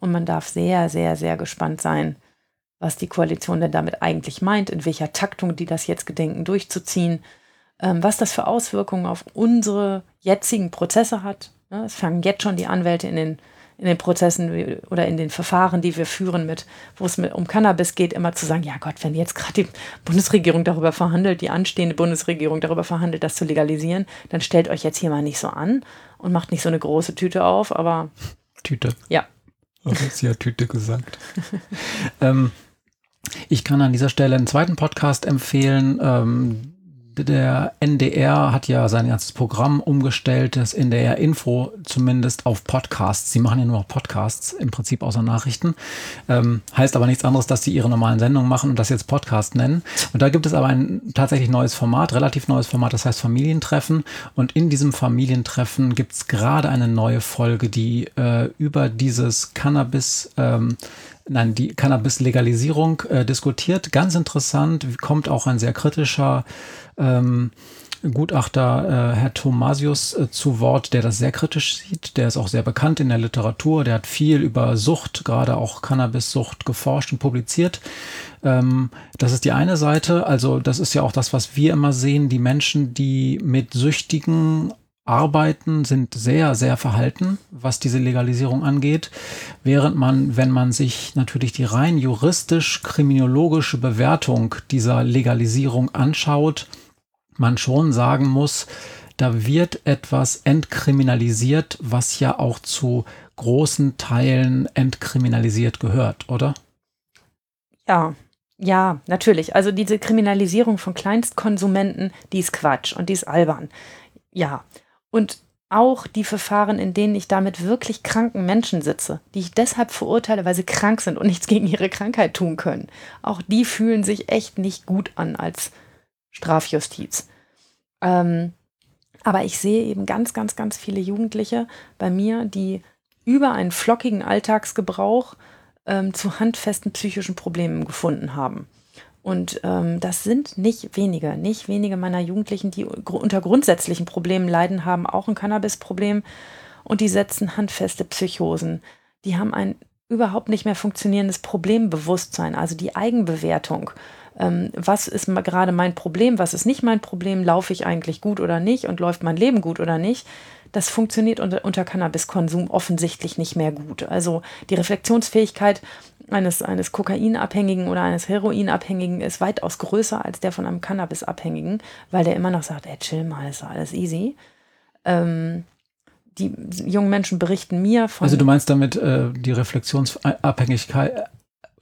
Und man darf sehr, sehr, sehr gespannt sein, was die Koalition denn damit eigentlich meint, in welcher Taktung die das jetzt gedenken durchzuziehen, ähm, was das für Auswirkungen auf unsere jetzigen Prozesse hat. Ja, es fangen jetzt schon die Anwälte in den in den Prozessen oder in den Verfahren, die wir führen, mit, wo es um Cannabis geht, immer zu sagen, ja Gott, wenn jetzt gerade die Bundesregierung darüber verhandelt, die anstehende Bundesregierung darüber verhandelt, das zu legalisieren, dann stellt euch jetzt hier mal nicht so an und macht nicht so eine große Tüte auf, aber. Tüte. Ja. Habe sie ja Tüte gesagt. ähm, ich kann an dieser Stelle einen zweiten Podcast empfehlen. Ähm, der NDR hat ja sein ganzes Programm umgestellt, das NDR Info zumindest auf Podcasts. Sie machen ja nur noch Podcasts, im Prinzip außer Nachrichten. Ähm, heißt aber nichts anderes, dass sie ihre normalen Sendungen machen und das jetzt Podcast nennen. Und da gibt es aber ein tatsächlich neues Format, relativ neues Format, das heißt Familientreffen. Und in diesem Familientreffen gibt es gerade eine neue Folge, die äh, über dieses Cannabis ähm, nein, die Cannabis-Legalisierung äh, diskutiert. Ganz interessant, kommt auch ein sehr kritischer ähm, Gutachter äh, Herr Thomasius äh, zu Wort, der das sehr kritisch sieht. Der ist auch sehr bekannt in der Literatur. Der hat viel über Sucht, gerade auch Cannabis-Sucht geforscht und publiziert. Ähm, das ist die eine Seite. Also das ist ja auch das, was wir immer sehen. Die Menschen, die mit Süchtigen arbeiten, sind sehr, sehr verhalten, was diese Legalisierung angeht, während man, wenn man sich natürlich die rein juristisch-kriminologische Bewertung dieser Legalisierung anschaut, man schon sagen muss, da wird etwas entkriminalisiert, was ja auch zu großen Teilen entkriminalisiert gehört, oder? Ja, ja, natürlich. Also diese Kriminalisierung von Kleinstkonsumenten, die ist Quatsch und die ist albern. Ja, und auch die Verfahren, in denen ich da mit wirklich kranken Menschen sitze, die ich deshalb verurteile, weil sie krank sind und nichts gegen ihre Krankheit tun können, auch die fühlen sich echt nicht gut an als Strafjustiz. Ähm, aber ich sehe eben ganz, ganz, ganz viele Jugendliche bei mir, die über einen flockigen Alltagsgebrauch ähm, zu handfesten psychischen Problemen gefunden haben. Und ähm, das sind nicht wenige, nicht wenige meiner Jugendlichen, die unter grundsätzlichen Problemen leiden, haben auch ein Cannabis-Problem und die setzen handfeste Psychosen. Die haben ein überhaupt nicht mehr funktionierendes Problembewusstsein, also die Eigenbewertung. Ähm, was ist gerade mein Problem, was ist nicht mein Problem, laufe ich eigentlich gut oder nicht und läuft mein Leben gut oder nicht das funktioniert unter, unter Cannabiskonsum offensichtlich nicht mehr gut. Also die Reflexionsfähigkeit eines, eines Kokainabhängigen oder eines Heroinabhängigen ist weitaus größer als der von einem Cannabisabhängigen, weil der immer noch sagt, ey, chill mal, ist alles easy. Ähm, die jungen Menschen berichten mir von. Also du meinst damit äh, die Reflexionsabhängigkeit,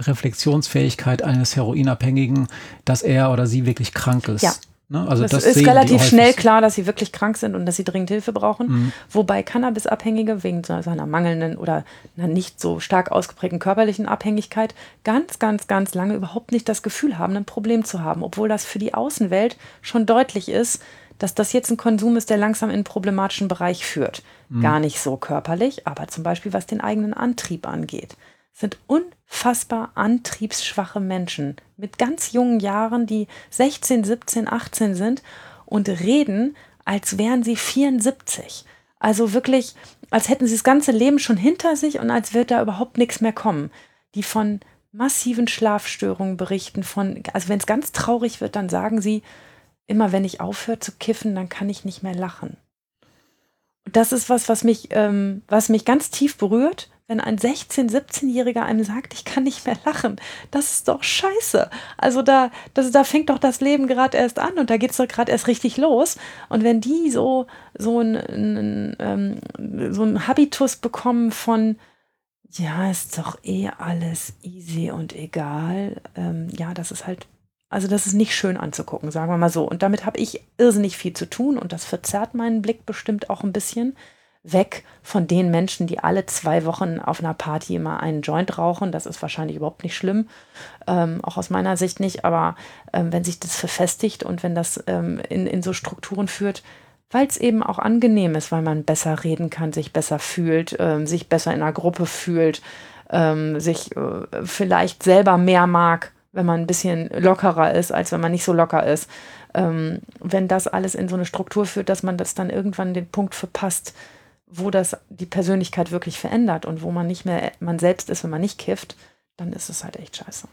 Reflexionsfähigkeit eines Heroinabhängigen, dass er oder sie wirklich krank ist. Ja, Ne? Also das, das ist relativ schnell klar, dass sie wirklich krank sind und dass sie dringend Hilfe brauchen. Mhm. Wobei Cannabisabhängige wegen seiner mangelnden oder einer nicht so stark ausgeprägten körperlichen Abhängigkeit ganz, ganz, ganz lange überhaupt nicht das Gefühl haben, ein Problem zu haben, obwohl das für die Außenwelt schon deutlich ist, dass das jetzt ein Konsum ist, der langsam in einen problematischen Bereich führt. Mhm. Gar nicht so körperlich, aber zum Beispiel was den eigenen Antrieb angeht sind unfassbar antriebsschwache Menschen mit ganz jungen Jahren, die 16, 17, 18 sind und reden, als wären sie 74. Also wirklich, als hätten sie das ganze Leben schon hinter sich und als wird da überhaupt nichts mehr kommen. Die von massiven Schlafstörungen berichten, von, also wenn es ganz traurig wird, dann sagen sie, immer wenn ich aufhöre zu kiffen, dann kann ich nicht mehr lachen. Und das ist was, was mich, ähm, was mich ganz tief berührt, wenn ein 16-, 17-Jähriger einem sagt, ich kann nicht mehr lachen. Das ist doch scheiße. Also da, das, da fängt doch das Leben gerade erst an und da geht es doch gerade erst richtig los. Und wenn die so, so einen ähm, so ein Habitus bekommen von, ja, ist doch eh alles easy und egal, ähm, ja, das ist halt also das ist nicht schön anzugucken, sagen wir mal so. Und damit habe ich irrsinnig viel zu tun und das verzerrt meinen Blick bestimmt auch ein bisschen weg von den Menschen, die alle zwei Wochen auf einer Party immer einen Joint rauchen. Das ist wahrscheinlich überhaupt nicht schlimm, ähm, auch aus meiner Sicht nicht. Aber ähm, wenn sich das verfestigt und wenn das ähm, in, in so Strukturen führt, weil es eben auch angenehm ist, weil man besser reden kann, sich besser fühlt, ähm, sich besser in einer Gruppe fühlt, ähm, sich äh, vielleicht selber mehr mag wenn man ein bisschen lockerer ist, als wenn man nicht so locker ist. Ähm, wenn das alles in so eine Struktur führt, dass man das dann irgendwann den Punkt verpasst, wo das die Persönlichkeit wirklich verändert und wo man nicht mehr man selbst ist, wenn man nicht kifft, dann ist es halt echt scheiße.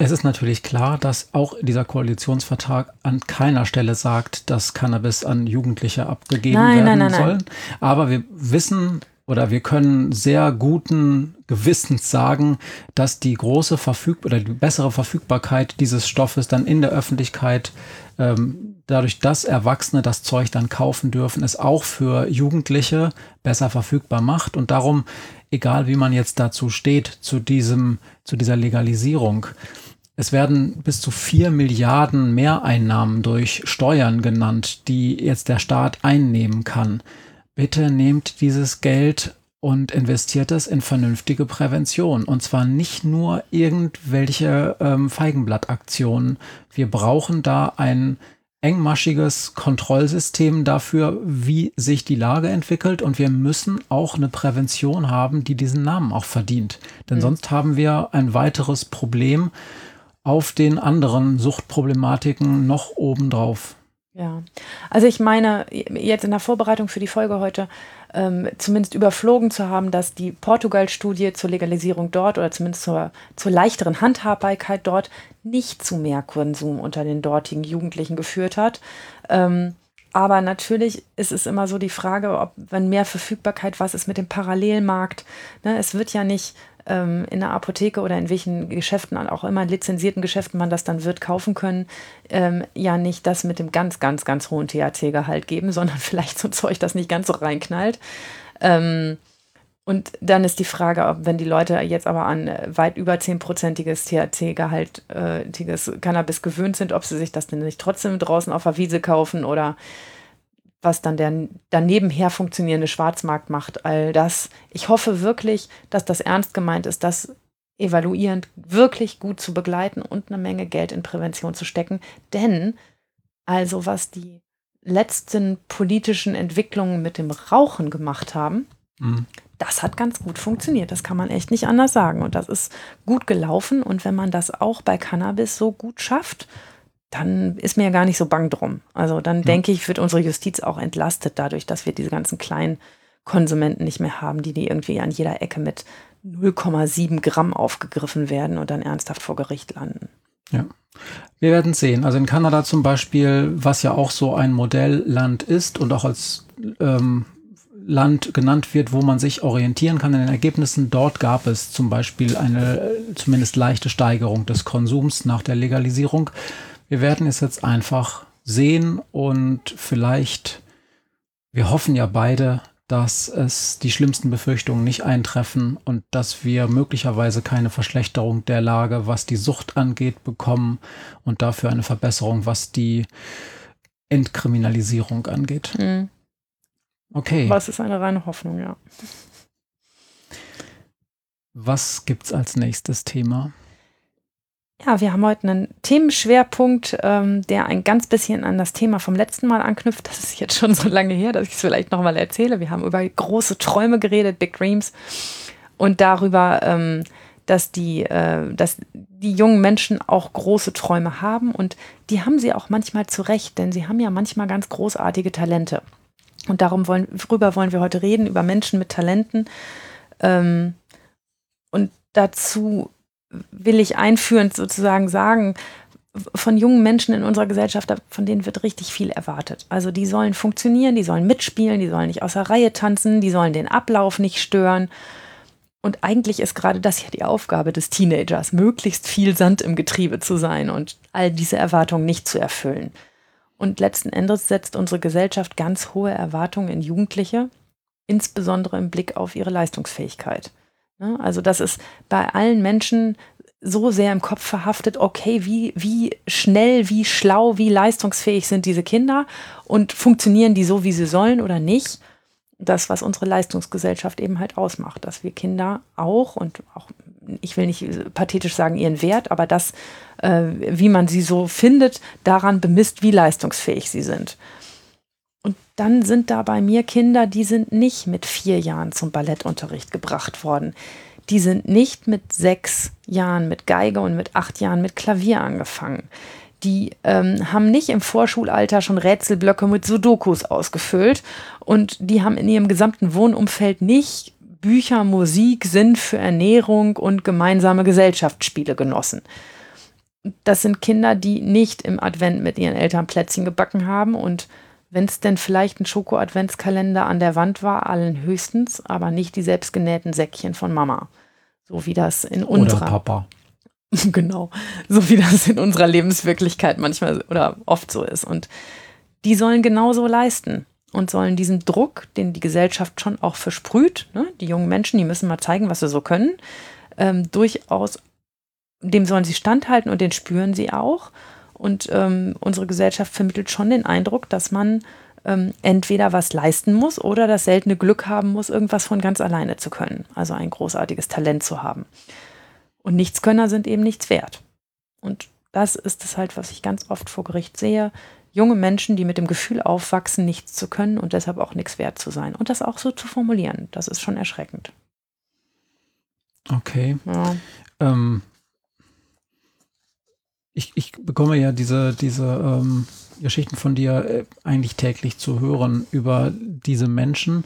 Es ist natürlich klar, dass auch dieser Koalitionsvertrag an keiner Stelle sagt, dass Cannabis an Jugendliche abgegeben nein, werden nein, nein, soll. Aber wir wissen oder wir können sehr guten Gewissens sagen, dass die große Verfüg oder die bessere Verfügbarkeit dieses Stoffes dann in der Öffentlichkeit ähm, dadurch, dass Erwachsene das Zeug dann kaufen dürfen, es auch für Jugendliche besser verfügbar macht. Und darum, egal wie man jetzt dazu steht, zu diesem, zu dieser Legalisierung, es werden bis zu vier Milliarden Mehreinnahmen durch Steuern genannt, die jetzt der Staat einnehmen kann bitte nehmt dieses Geld und investiert es in vernünftige Prävention. Und zwar nicht nur irgendwelche ähm, Feigenblattaktionen. Wir brauchen da ein engmaschiges Kontrollsystem dafür, wie sich die Lage entwickelt. Und wir müssen auch eine Prävention haben, die diesen Namen auch verdient. Denn mhm. sonst haben wir ein weiteres Problem auf den anderen Suchtproblematiken noch obendrauf. Ja, also ich meine, jetzt in der Vorbereitung für die Folge heute ähm, zumindest überflogen zu haben, dass die Portugal-Studie zur Legalisierung dort oder zumindest zur, zur leichteren Handhabbarkeit dort nicht zu mehr Konsum unter den dortigen Jugendlichen geführt hat. Ähm, aber natürlich ist es immer so die Frage, ob wenn mehr Verfügbarkeit, was ist mit dem Parallelmarkt? Ne, es wird ja nicht ähm, in der Apotheke oder in welchen Geschäften, auch immer lizenzierten Geschäften man das dann wird kaufen können, ähm, ja nicht das mit dem ganz, ganz, ganz hohen THC-Gehalt geben, sondern [LAUGHS] vielleicht so Zeug, das nicht ganz so reinknallt. Ähm, und dann ist die Frage, ob, wenn die Leute jetzt aber an weit über 10-prozentiges THC-gehaltiges äh, Cannabis gewöhnt sind, ob sie sich das denn nicht trotzdem draußen auf der Wiese kaufen oder was dann der daneben her funktionierende Schwarzmarkt macht, all das. Ich hoffe wirklich, dass das ernst gemeint ist, das evaluierend wirklich gut zu begleiten und eine Menge Geld in Prävention zu stecken. Denn, also was die letzten politischen Entwicklungen mit dem Rauchen gemacht haben, mhm. das hat ganz gut funktioniert. Das kann man echt nicht anders sagen. Und das ist gut gelaufen. Und wenn man das auch bei Cannabis so gut schafft, dann ist mir ja gar nicht so bang drum. Also dann denke ich, wird unsere Justiz auch entlastet dadurch, dass wir diese ganzen kleinen Konsumenten nicht mehr haben, die, die irgendwie an jeder Ecke mit 0,7 Gramm aufgegriffen werden und dann ernsthaft vor Gericht landen. Ja. Wir werden sehen. Also in Kanada zum Beispiel, was ja auch so ein Modellland ist und auch als ähm, Land genannt wird, wo man sich orientieren kann in den Ergebnissen. Dort gab es zum Beispiel eine äh, zumindest leichte Steigerung des Konsums nach der Legalisierung. Wir werden es jetzt einfach sehen und vielleicht, wir hoffen ja beide, dass es die schlimmsten Befürchtungen nicht eintreffen und dass wir möglicherweise keine Verschlechterung der Lage, was die Sucht angeht, bekommen und dafür eine Verbesserung, was die Entkriminalisierung angeht. Mhm. Okay. Was ist eine reine Hoffnung, ja. Was gibt's als nächstes Thema? Ja, wir haben heute einen Themenschwerpunkt, ähm, der ein ganz bisschen an das Thema vom letzten Mal anknüpft. Das ist jetzt schon so lange her, dass ich es vielleicht nochmal erzähle. Wir haben über große Träume geredet, Big Dreams, und darüber, ähm, dass, die, äh, dass die jungen Menschen auch große Träume haben und die haben sie auch manchmal zu Recht, denn sie haben ja manchmal ganz großartige Talente. Und darum wollen, worüber wollen wir heute reden, über Menschen mit Talenten. Ähm, und dazu will ich einführend sozusagen sagen, von jungen Menschen in unserer Gesellschaft, von denen wird richtig viel erwartet. Also die sollen funktionieren, die sollen mitspielen, die sollen nicht außer Reihe tanzen, die sollen den Ablauf nicht stören. Und eigentlich ist gerade das ja die Aufgabe des Teenagers, möglichst viel Sand im Getriebe zu sein und all diese Erwartungen nicht zu erfüllen. Und letzten Endes setzt unsere Gesellschaft ganz hohe Erwartungen in Jugendliche, insbesondere im Blick auf ihre Leistungsfähigkeit. Ne? Also das ist bei allen Menschen so sehr im Kopf verhaftet, okay, wie, wie schnell, wie schlau, wie leistungsfähig sind diese Kinder und funktionieren die so, wie sie sollen oder nicht? Das, was unsere Leistungsgesellschaft eben halt ausmacht, dass wir Kinder auch und auch, ich will nicht pathetisch sagen ihren Wert, aber das, äh, wie man sie so findet, daran bemisst, wie leistungsfähig sie sind. Und dann sind da bei mir Kinder, die sind nicht mit vier Jahren zum Ballettunterricht gebracht worden die sind nicht mit sechs Jahren mit Geige und mit acht Jahren mit Klavier angefangen. Die ähm, haben nicht im Vorschulalter schon Rätselblöcke mit Sudokus ausgefüllt und die haben in ihrem gesamten Wohnumfeld nicht Bücher, Musik, Sinn für Ernährung und gemeinsame Gesellschaftsspiele genossen. Das sind Kinder, die nicht im Advent mit ihren Eltern Plätzchen gebacken haben und wenn es denn vielleicht ein Schoko-Adventskalender an der Wand war, allen höchstens, aber nicht die selbstgenähten Säckchen von Mama. So wie das in unserer. Oder Papa. [LAUGHS] genau. So wie das in unserer Lebenswirklichkeit manchmal oder oft so ist. Und die sollen genauso leisten und sollen diesen Druck, den die Gesellschaft schon auch versprüht, ne? die jungen Menschen, die müssen mal zeigen, was sie so können, ähm, durchaus, dem sollen sie standhalten und den spüren sie auch. Und ähm, unsere Gesellschaft vermittelt schon den Eindruck, dass man ähm, entweder was leisten muss oder das seltene Glück haben muss, irgendwas von ganz alleine zu können. Also ein großartiges Talent zu haben. Und Nichtskönner sind eben nichts wert. Und das ist es halt, was ich ganz oft vor Gericht sehe. Junge Menschen, die mit dem Gefühl aufwachsen, nichts zu können und deshalb auch nichts wert zu sein. Und das auch so zu formulieren, das ist schon erschreckend. Okay. Ja. Ähm, ich, ich bekomme ja diese, diese ähm, Geschichten von dir äh, eigentlich täglich zu hören über diese Menschen.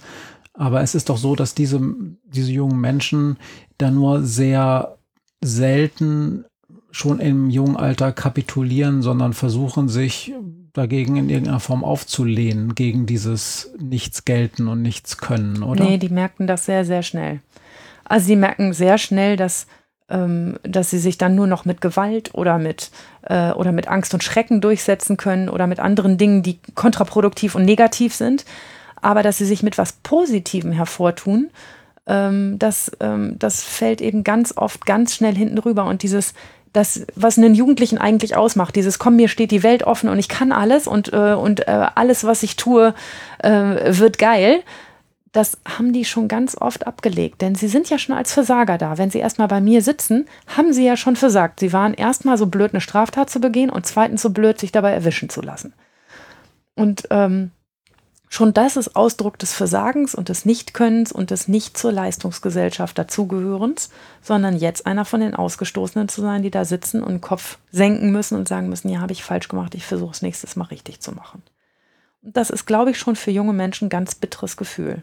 Aber es ist doch so, dass diese, diese jungen Menschen da nur sehr selten schon im jungen Alter kapitulieren, sondern versuchen sich dagegen in irgendeiner Form aufzulehnen, gegen dieses Nichts gelten und nichts können, oder? Nee, die merken das sehr, sehr schnell. Also sie merken sehr schnell, dass dass sie sich dann nur noch mit Gewalt oder mit, äh, oder mit Angst und Schrecken durchsetzen können oder mit anderen Dingen, die kontraproduktiv und negativ sind, aber dass sie sich mit was Positivem hervortun, ähm, das, ähm, das fällt eben ganz oft ganz schnell hinten rüber und dieses das, was einen Jugendlichen eigentlich ausmacht, dieses Komm, mir steht die Welt offen und ich kann alles und, äh, und äh, alles, was ich tue, äh, wird geil das haben die schon ganz oft abgelegt, denn sie sind ja schon als Versager da. Wenn sie erstmal bei mir sitzen, haben sie ja schon versagt. Sie waren erstmal so blöd, eine Straftat zu begehen und zweitens so blöd, sich dabei erwischen zu lassen. Und ähm, schon das ist Ausdruck des Versagens und des Nichtkönnens und des nicht zur Leistungsgesellschaft dazugehörens, sondern jetzt einer von den Ausgestoßenen zu sein, die da sitzen und den Kopf senken müssen und sagen müssen, ja, habe ich falsch gemacht, ich versuche es nächstes Mal richtig zu machen. Und das ist, glaube ich, schon für junge Menschen ein ganz bitteres Gefühl.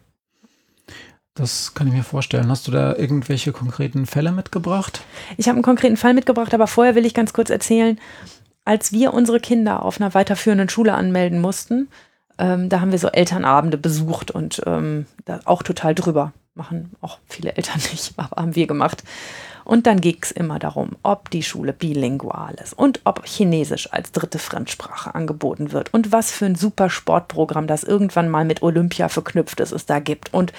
Das kann ich mir vorstellen. Hast du da irgendwelche konkreten Fälle mitgebracht? Ich habe einen konkreten Fall mitgebracht, aber vorher will ich ganz kurz erzählen, als wir unsere Kinder auf einer weiterführenden Schule anmelden mussten, ähm, da haben wir so Elternabende besucht und ähm, da auch total drüber. Machen auch viele Eltern [LAUGHS] nicht, aber haben wir gemacht. Und dann ging es immer darum, ob die Schule bilingual ist und ob Chinesisch als dritte Fremdsprache angeboten wird und was für ein super Sportprogramm, das irgendwann mal mit Olympia verknüpft ist, es da gibt und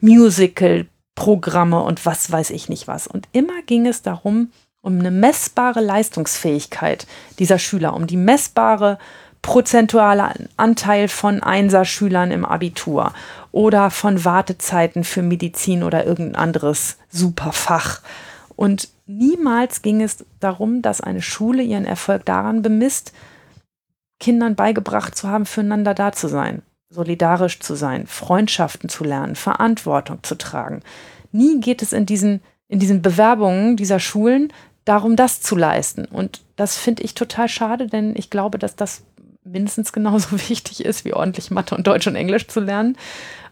Musical-Programme und was weiß ich nicht was. Und immer ging es darum, um eine messbare Leistungsfähigkeit dieser Schüler, um die messbare prozentuale Anteil von Einserschülern im Abitur oder von Wartezeiten für Medizin oder irgendein anderes Superfach. Und niemals ging es darum, dass eine Schule ihren Erfolg daran bemisst, Kindern beigebracht zu haben, füreinander da zu sein, solidarisch zu sein, Freundschaften zu lernen, Verantwortung zu tragen. Nie geht es in diesen, in diesen Bewerbungen dieser Schulen darum, das zu leisten. Und das finde ich total schade, denn ich glaube, dass das mindestens genauso [LAUGHS] wichtig ist, wie ordentlich Mathe und Deutsch und Englisch zu lernen.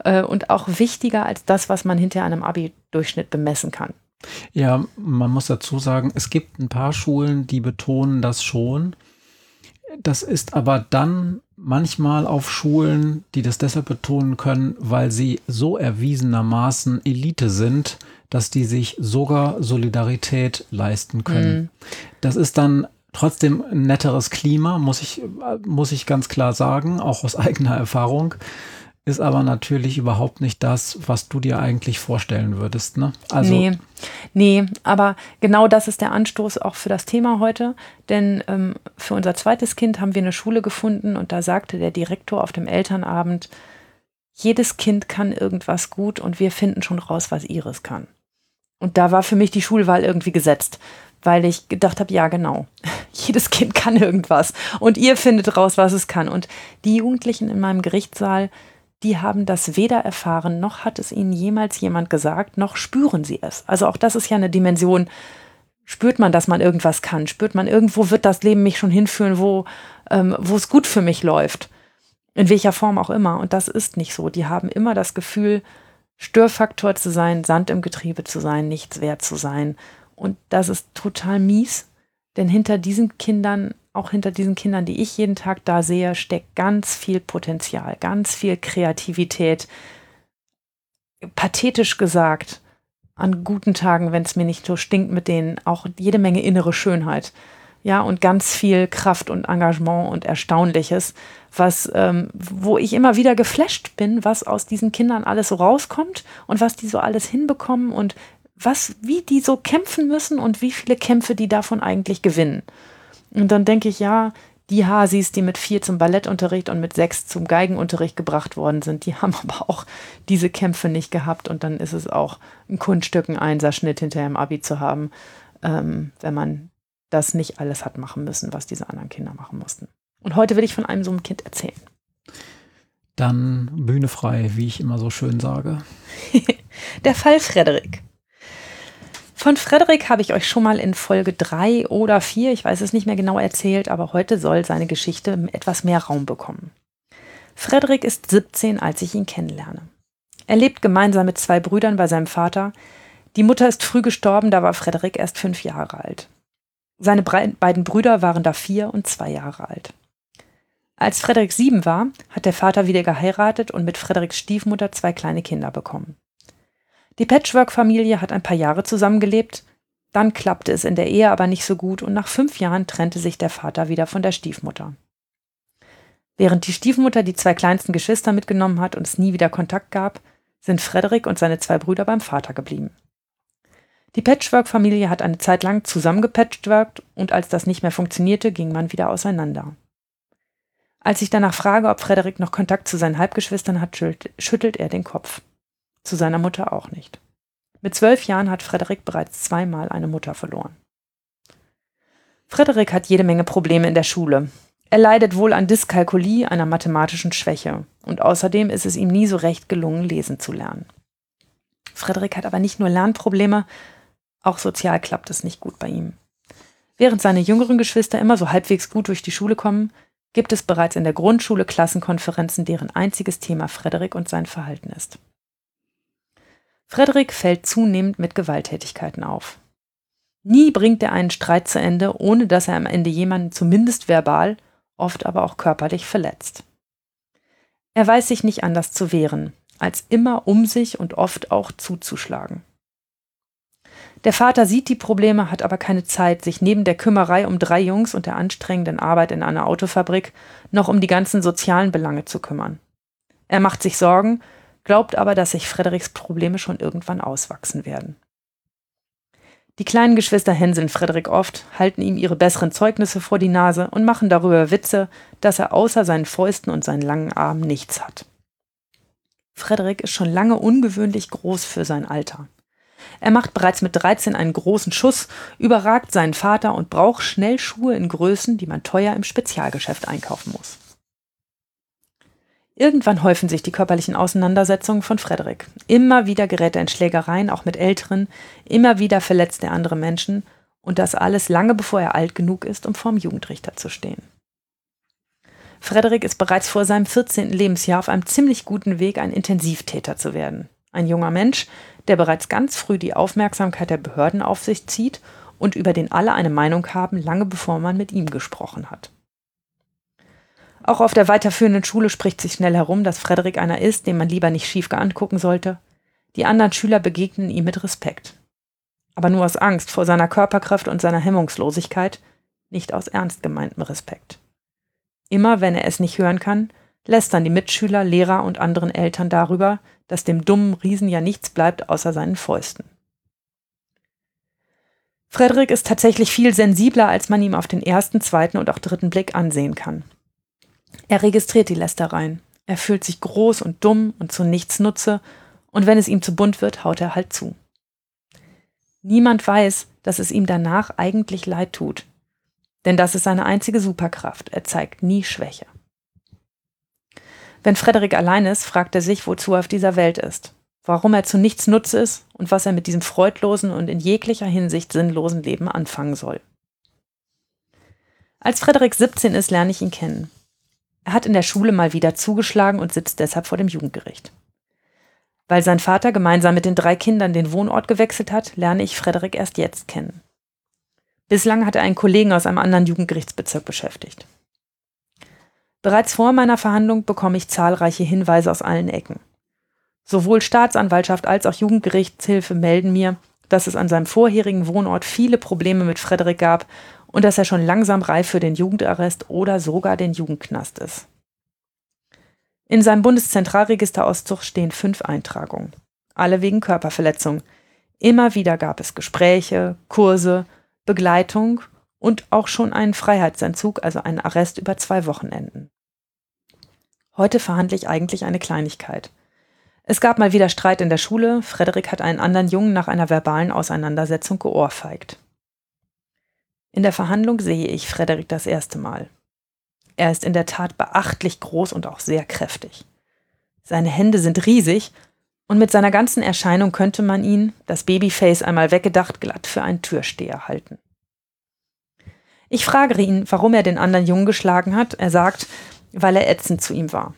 Äh, und auch wichtiger als das, was man hinter einem Abi-Durchschnitt bemessen kann. Ja, man muss dazu sagen, es gibt ein paar Schulen, die betonen das schon. Das ist aber dann manchmal auf Schulen, die das deshalb betonen können, weil sie so erwiesenermaßen Elite sind, dass die sich sogar Solidarität leisten können. Mhm. Das ist dann trotzdem ein netteres Klima, muss ich, muss ich ganz klar sagen, auch aus [LAUGHS] eigener Erfahrung ist aber natürlich überhaupt nicht das, was du dir eigentlich vorstellen würdest. Ne? Also nee, nee, aber genau das ist der Anstoß auch für das Thema heute. Denn ähm, für unser zweites Kind haben wir eine Schule gefunden und da sagte der Direktor auf dem Elternabend, jedes Kind kann irgendwas gut und wir finden schon raus, was ihres kann. Und da war für mich die Schulwahl irgendwie gesetzt, weil ich gedacht habe, ja genau, [LAUGHS] jedes Kind kann irgendwas und ihr findet raus, was es kann. Und die Jugendlichen in meinem Gerichtssaal, die haben das weder erfahren, noch hat es ihnen jemals jemand gesagt, noch spüren sie es. Also auch das ist ja eine Dimension, spürt man, dass man irgendwas kann, spürt man, irgendwo wird das Leben mich schon hinführen, wo, ähm, wo es gut für mich läuft. In welcher Form auch immer. Und das ist nicht so. Die haben immer das Gefühl, Störfaktor zu sein, Sand im Getriebe zu sein, nichts wert zu sein. Und das ist total mies, denn hinter diesen Kindern auch hinter diesen Kindern, die ich jeden Tag da sehe, steckt ganz viel Potenzial, ganz viel Kreativität. Pathetisch gesagt, an guten Tagen, wenn es mir nicht so stinkt mit denen, auch jede Menge innere Schönheit. Ja, und ganz viel Kraft und Engagement und Erstaunliches, was, ähm, wo ich immer wieder geflasht bin, was aus diesen Kindern alles so rauskommt und was die so alles hinbekommen und was, wie die so kämpfen müssen und wie viele Kämpfe die davon eigentlich gewinnen. Und dann denke ich, ja, die Hasis, die mit vier zum Ballettunterricht und mit sechs zum Geigenunterricht gebracht worden sind, die [LAUGHS] haben aber auch diese Kämpfe nicht gehabt. Und dann ist es auch ein Kunststück, einen Einserschnitt hinterher im Abi zu haben, ähm, wenn man das nicht alles hat machen müssen, was diese anderen Kinder machen mussten. Und heute will ich von einem so einem Kind erzählen. Dann Bühne frei, wie ich immer so schön sage. [LAUGHS] Der Fall Frederik. Von Frederik habe ich euch schon mal in Folge 3 oder 4, ich weiß es nicht mehr genau erzählt, aber heute soll seine Geschichte etwas mehr Raum bekommen. Frederik ist 17, als ich ihn kennenlerne. Er lebt gemeinsam mit zwei Brüdern bei seinem Vater. Die Mutter ist früh gestorben, da war Frederik erst fünf Jahre alt. Seine beiden Brüder waren da vier und zwei Jahre alt. Als Frederik sieben war, hat der Vater wieder geheiratet und mit Frederiks Stiefmutter zwei kleine Kinder bekommen. Die Patchwork-Familie hat ein paar Jahre zusammengelebt, dann klappte es in der Ehe aber nicht so gut und nach fünf Jahren trennte sich der Vater wieder von der Stiefmutter. Während die Stiefmutter die zwei kleinsten Geschwister mitgenommen hat und es nie wieder Kontakt gab, sind Frederik und seine zwei Brüder beim Vater geblieben. Die Patchwork-Familie hat eine Zeit lang zusammengepatchworkt und als das nicht mehr funktionierte, ging man wieder auseinander. Als ich danach frage, ob Frederik noch Kontakt zu seinen Halbgeschwistern hat, schüttelt er den Kopf. Zu seiner Mutter auch nicht. Mit zwölf Jahren hat Frederik bereits zweimal eine Mutter verloren. Frederik hat jede Menge Probleme in der Schule. Er leidet wohl an Dyskalkulie, einer mathematischen Schwäche. Und außerdem ist es ihm nie so recht gelungen, lesen zu lernen. Frederik hat aber nicht nur Lernprobleme, auch sozial klappt es nicht gut bei ihm. Während seine jüngeren Geschwister immer so halbwegs gut durch die Schule kommen, gibt es bereits in der Grundschule Klassenkonferenzen, deren einziges Thema Frederik und sein Verhalten ist. Frederik fällt zunehmend mit Gewalttätigkeiten auf. Nie bringt er einen Streit zu Ende, ohne dass er am Ende jemanden zumindest verbal, oft aber auch körperlich verletzt. Er weiß sich nicht anders zu wehren, als immer um sich und oft auch zuzuschlagen. Der Vater sieht die Probleme, hat aber keine Zeit, sich neben der Kümmerei um drei Jungs und der anstrengenden Arbeit in einer Autofabrik noch um die ganzen sozialen Belange zu kümmern. Er macht sich Sorgen, glaubt aber, dass sich Frederiks Probleme schon irgendwann auswachsen werden. Die kleinen Geschwister hänseln Frederik oft, halten ihm ihre besseren Zeugnisse vor die Nase und machen darüber Witze, dass er außer seinen Fäusten und seinen langen Armen nichts hat. Frederik ist schon lange ungewöhnlich groß für sein Alter. Er macht bereits mit 13 einen großen Schuss, überragt seinen Vater und braucht schnell Schuhe in Größen, die man teuer im Spezialgeschäft einkaufen muss. Irgendwann häufen sich die körperlichen Auseinandersetzungen von Frederik. Immer wieder gerät er in Schlägereien, auch mit Älteren, immer wieder verletzt er andere Menschen und das alles lange bevor er alt genug ist, um vorm Jugendrichter zu stehen. Frederik ist bereits vor seinem 14. Lebensjahr auf einem ziemlich guten Weg, ein Intensivtäter zu werden. Ein junger Mensch, der bereits ganz früh die Aufmerksamkeit der Behörden auf sich zieht und über den alle eine Meinung haben, lange bevor man mit ihm gesprochen hat. Auch auf der weiterführenden Schule spricht sich schnell herum, dass Frederik einer ist, den man lieber nicht schief angucken sollte. Die anderen Schüler begegnen ihm mit Respekt. Aber nur aus Angst vor seiner Körperkraft und seiner Hemmungslosigkeit, nicht aus ernst gemeintem Respekt. Immer wenn er es nicht hören kann, lästern die Mitschüler, Lehrer und anderen Eltern darüber, dass dem dummen Riesen ja nichts bleibt außer seinen Fäusten. Frederik ist tatsächlich viel sensibler, als man ihm auf den ersten, zweiten und auch dritten Blick ansehen kann. Er registriert die Lästereien. Er fühlt sich groß und dumm und zu nichts Nutze, und wenn es ihm zu bunt wird, haut er halt zu. Niemand weiß, dass es ihm danach eigentlich leid tut. Denn das ist seine einzige Superkraft. Er zeigt nie Schwäche. Wenn Frederik allein ist, fragt er sich, wozu er auf dieser Welt ist, warum er zu nichts Nutze ist und was er mit diesem freudlosen und in jeglicher Hinsicht sinnlosen Leben anfangen soll. Als Frederik 17 ist, lerne ich ihn kennen. Er hat in der Schule mal wieder zugeschlagen und sitzt deshalb vor dem Jugendgericht. Weil sein Vater gemeinsam mit den drei Kindern den Wohnort gewechselt hat, lerne ich Frederik erst jetzt kennen. Bislang hat er einen Kollegen aus einem anderen Jugendgerichtsbezirk beschäftigt. Bereits vor meiner Verhandlung bekomme ich zahlreiche Hinweise aus allen Ecken. Sowohl Staatsanwaltschaft als auch Jugendgerichtshilfe melden mir, dass es an seinem vorherigen Wohnort viele Probleme mit Frederik gab und dass er schon langsam reif für den Jugendarrest oder sogar den Jugendknast ist. In seinem Bundeszentralregisterauszug stehen fünf Eintragungen, alle wegen Körperverletzung. Immer wieder gab es Gespräche, Kurse, Begleitung und auch schon einen Freiheitsentzug, also einen Arrest über zwei Wochenenden. Heute verhandle ich eigentlich eine Kleinigkeit. Es gab mal wieder Streit in der Schule, Frederik hat einen anderen Jungen nach einer verbalen Auseinandersetzung geohrfeigt. In der Verhandlung sehe ich Frederik das erste Mal. Er ist in der Tat beachtlich groß und auch sehr kräftig. Seine Hände sind riesig und mit seiner ganzen Erscheinung könnte man ihn, das Babyface einmal weggedacht, glatt für einen Türsteher halten. Ich frage ihn, warum er den anderen Jungen geschlagen hat. Er sagt, weil er ätzend zu ihm war.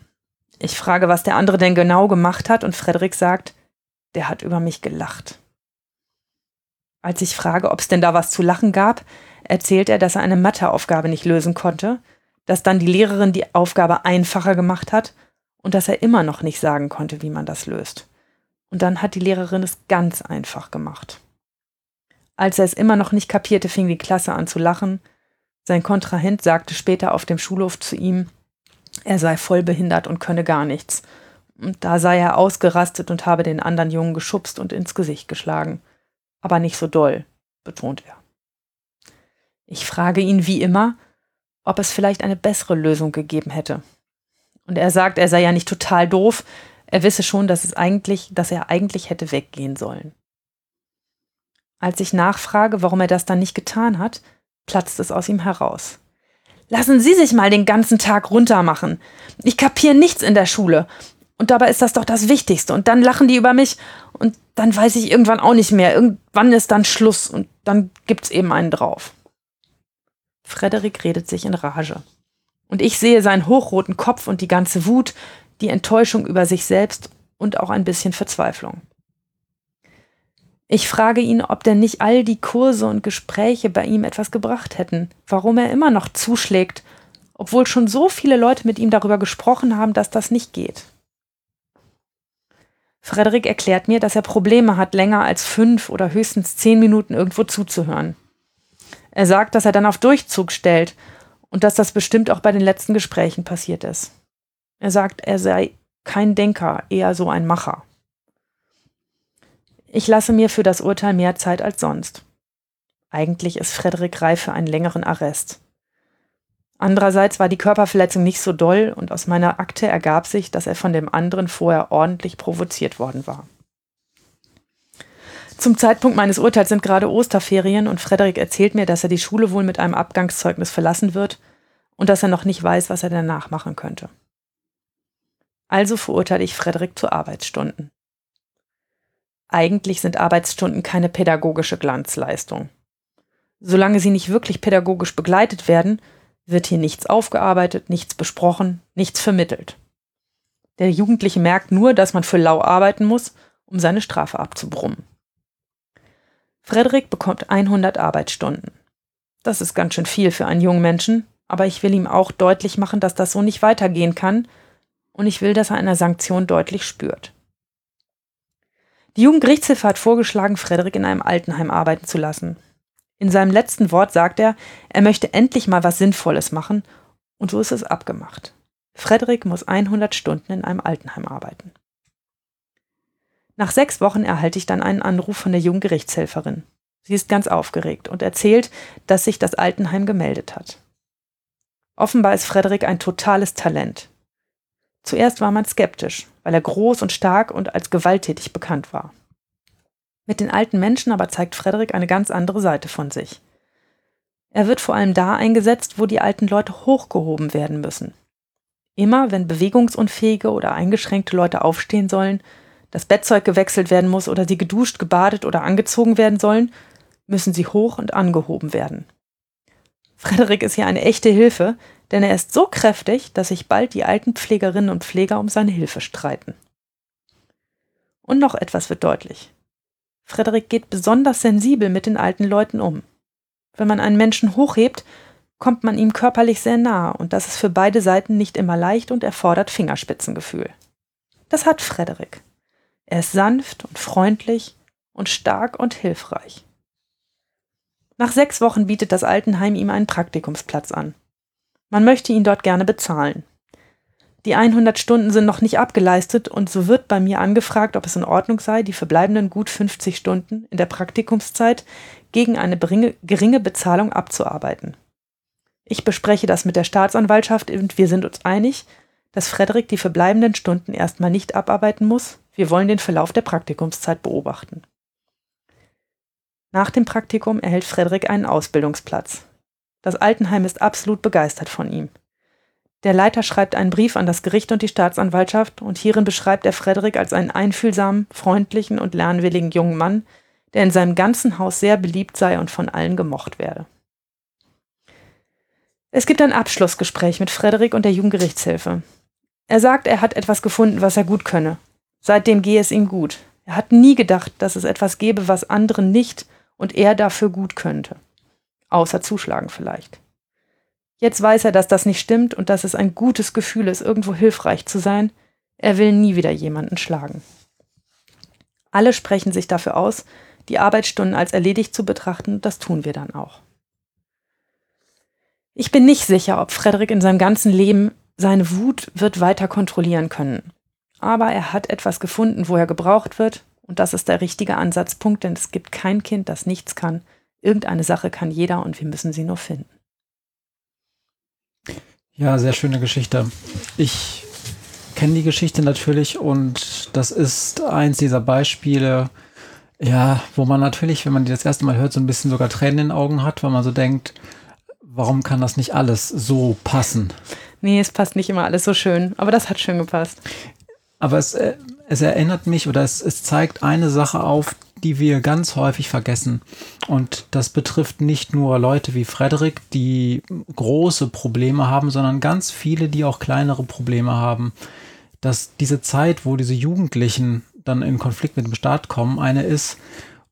Ich frage, was der andere denn genau gemacht hat, und Frederik sagt, der hat über mich gelacht. Als ich frage, ob es denn da was zu lachen gab, erzählt er, dass er eine Matheaufgabe nicht lösen konnte, dass dann die Lehrerin die Aufgabe einfacher gemacht hat und dass er immer noch nicht sagen konnte, wie man das löst. Und dann hat die Lehrerin es ganz einfach gemacht. Als er es immer noch nicht kapierte, fing die Klasse an zu lachen. Sein Kontrahent sagte später auf dem Schulhof zu ihm, er sei voll behindert und könne gar nichts. Und da sei er ausgerastet und habe den anderen Jungen geschubst und ins Gesicht geschlagen. Aber nicht so doll, betont er. Ich frage ihn wie immer, ob es vielleicht eine bessere Lösung gegeben hätte. Und er sagt, er sei ja nicht total doof, er wisse schon, dass es eigentlich, dass er eigentlich hätte weggehen sollen. Als ich nachfrage, warum er das dann nicht getan hat, platzt es aus ihm heraus. Lassen Sie sich mal den ganzen Tag runtermachen. Ich kapiere nichts in der Schule. Und dabei ist das doch das Wichtigste. Und dann lachen die über mich und dann weiß ich irgendwann auch nicht mehr. Irgendwann ist dann Schluss und dann gibt's eben einen drauf. Frederik redet sich in Rage. Und ich sehe seinen hochroten Kopf und die ganze Wut, die Enttäuschung über sich selbst und auch ein bisschen Verzweiflung. Ich frage ihn, ob denn nicht all die Kurse und Gespräche bei ihm etwas gebracht hätten, warum er immer noch zuschlägt, obwohl schon so viele Leute mit ihm darüber gesprochen haben, dass das nicht geht. Frederik erklärt mir, dass er Probleme hat, länger als fünf oder höchstens zehn Minuten irgendwo zuzuhören. Er sagt, dass er dann auf Durchzug stellt und dass das bestimmt auch bei den letzten Gesprächen passiert ist. Er sagt, er sei kein Denker, eher so ein Macher. Ich lasse mir für das Urteil mehr Zeit als sonst. Eigentlich ist Frederik reif für einen längeren Arrest. Andererseits war die Körperverletzung nicht so doll und aus meiner Akte ergab sich, dass er von dem anderen vorher ordentlich provoziert worden war. Zum Zeitpunkt meines Urteils sind gerade Osterferien und Frederik erzählt mir, dass er die Schule wohl mit einem Abgangszeugnis verlassen wird und dass er noch nicht weiß, was er danach machen könnte. Also verurteile ich Frederik zu Arbeitsstunden. Eigentlich sind Arbeitsstunden keine pädagogische Glanzleistung. Solange sie nicht wirklich pädagogisch begleitet werden, wird hier nichts aufgearbeitet, nichts besprochen, nichts vermittelt. Der Jugendliche merkt nur, dass man für lau arbeiten muss, um seine Strafe abzubrummen. Frederik bekommt 100 Arbeitsstunden. Das ist ganz schön viel für einen jungen Menschen, aber ich will ihm auch deutlich machen, dass das so nicht weitergehen kann und ich will, dass er eine Sanktion deutlich spürt. Die Jugendgerichtshilfe hat vorgeschlagen, Frederik in einem Altenheim arbeiten zu lassen. In seinem letzten Wort sagt er, er möchte endlich mal was Sinnvolles machen und so ist es abgemacht. Frederik muss 100 Stunden in einem Altenheim arbeiten. Nach sechs Wochen erhalte ich dann einen Anruf von der Jugendgerichtshelferin. Sie ist ganz aufgeregt und erzählt, dass sich das Altenheim gemeldet hat. Offenbar ist Frederik ein totales Talent. Zuerst war man skeptisch, weil er groß und stark und als gewalttätig bekannt war. Mit den alten Menschen aber zeigt Frederik eine ganz andere Seite von sich. Er wird vor allem da eingesetzt, wo die alten Leute hochgehoben werden müssen. Immer wenn bewegungsunfähige oder eingeschränkte Leute aufstehen sollen, das Bettzeug gewechselt werden muss oder sie geduscht, gebadet oder angezogen werden sollen, müssen sie hoch und angehoben werden. Frederik ist hier eine echte Hilfe, denn er ist so kräftig, dass sich bald die alten Pflegerinnen und Pfleger um seine Hilfe streiten. Und noch etwas wird deutlich. Frederik geht besonders sensibel mit den alten Leuten um. Wenn man einen Menschen hochhebt, kommt man ihm körperlich sehr nahe und das ist für beide Seiten nicht immer leicht und erfordert Fingerspitzengefühl. Das hat Frederik. Er ist sanft und freundlich und stark und hilfreich. Nach sechs Wochen bietet das Altenheim ihm einen Praktikumsplatz an. Man möchte ihn dort gerne bezahlen. Die 100 Stunden sind noch nicht abgeleistet und so wird bei mir angefragt, ob es in Ordnung sei, die verbleibenden gut 50 Stunden in der Praktikumszeit gegen eine geringe Bezahlung abzuarbeiten. Ich bespreche das mit der Staatsanwaltschaft und wir sind uns einig, dass Frederik die verbleibenden Stunden erstmal nicht abarbeiten muss. Wir wollen den Verlauf der Praktikumszeit beobachten. Nach dem Praktikum erhält Frederik einen Ausbildungsplatz. Das Altenheim ist absolut begeistert von ihm. Der Leiter schreibt einen Brief an das Gericht und die Staatsanwaltschaft und hierin beschreibt er Frederik als einen einfühlsamen, freundlichen und lernwilligen jungen Mann, der in seinem ganzen Haus sehr beliebt sei und von allen gemocht werde. Es gibt ein Abschlussgespräch mit Frederik und der Jugendgerichtshilfe. Er sagt, er hat etwas gefunden, was er gut könne. Seitdem gehe es ihm gut. Er hat nie gedacht, dass es etwas gäbe, was anderen nicht und er dafür gut könnte. Außer zuschlagen vielleicht. Jetzt weiß er, dass das nicht stimmt und dass es ein gutes Gefühl ist, irgendwo hilfreich zu sein. Er will nie wieder jemanden schlagen. Alle sprechen sich dafür aus, die Arbeitsstunden als erledigt zu betrachten, das tun wir dann auch. Ich bin nicht sicher, ob Frederik in seinem ganzen Leben seine Wut wird weiter kontrollieren können. Aber er hat etwas gefunden, wo er gebraucht wird und das ist der richtige Ansatzpunkt, denn es gibt kein Kind, das nichts kann. Irgendeine Sache kann jeder und wir müssen sie nur finden. Ja, sehr schöne Geschichte. Ich kenne die Geschichte natürlich und das ist eins dieser Beispiele, ja, wo man natürlich, wenn man die das erste Mal hört, so ein bisschen sogar Tränen in den Augen hat, weil man so denkt, warum kann das nicht alles so passen? Nee, es passt nicht immer alles so schön, aber das hat schön gepasst. Aber es, äh, es erinnert mich oder es, es zeigt eine Sache auf, die wir ganz häufig vergessen. Und das betrifft nicht nur Leute wie Frederik, die große Probleme haben, sondern ganz viele, die auch kleinere Probleme haben. Dass diese Zeit, wo diese Jugendlichen dann in Konflikt mit dem Staat kommen, eine ist,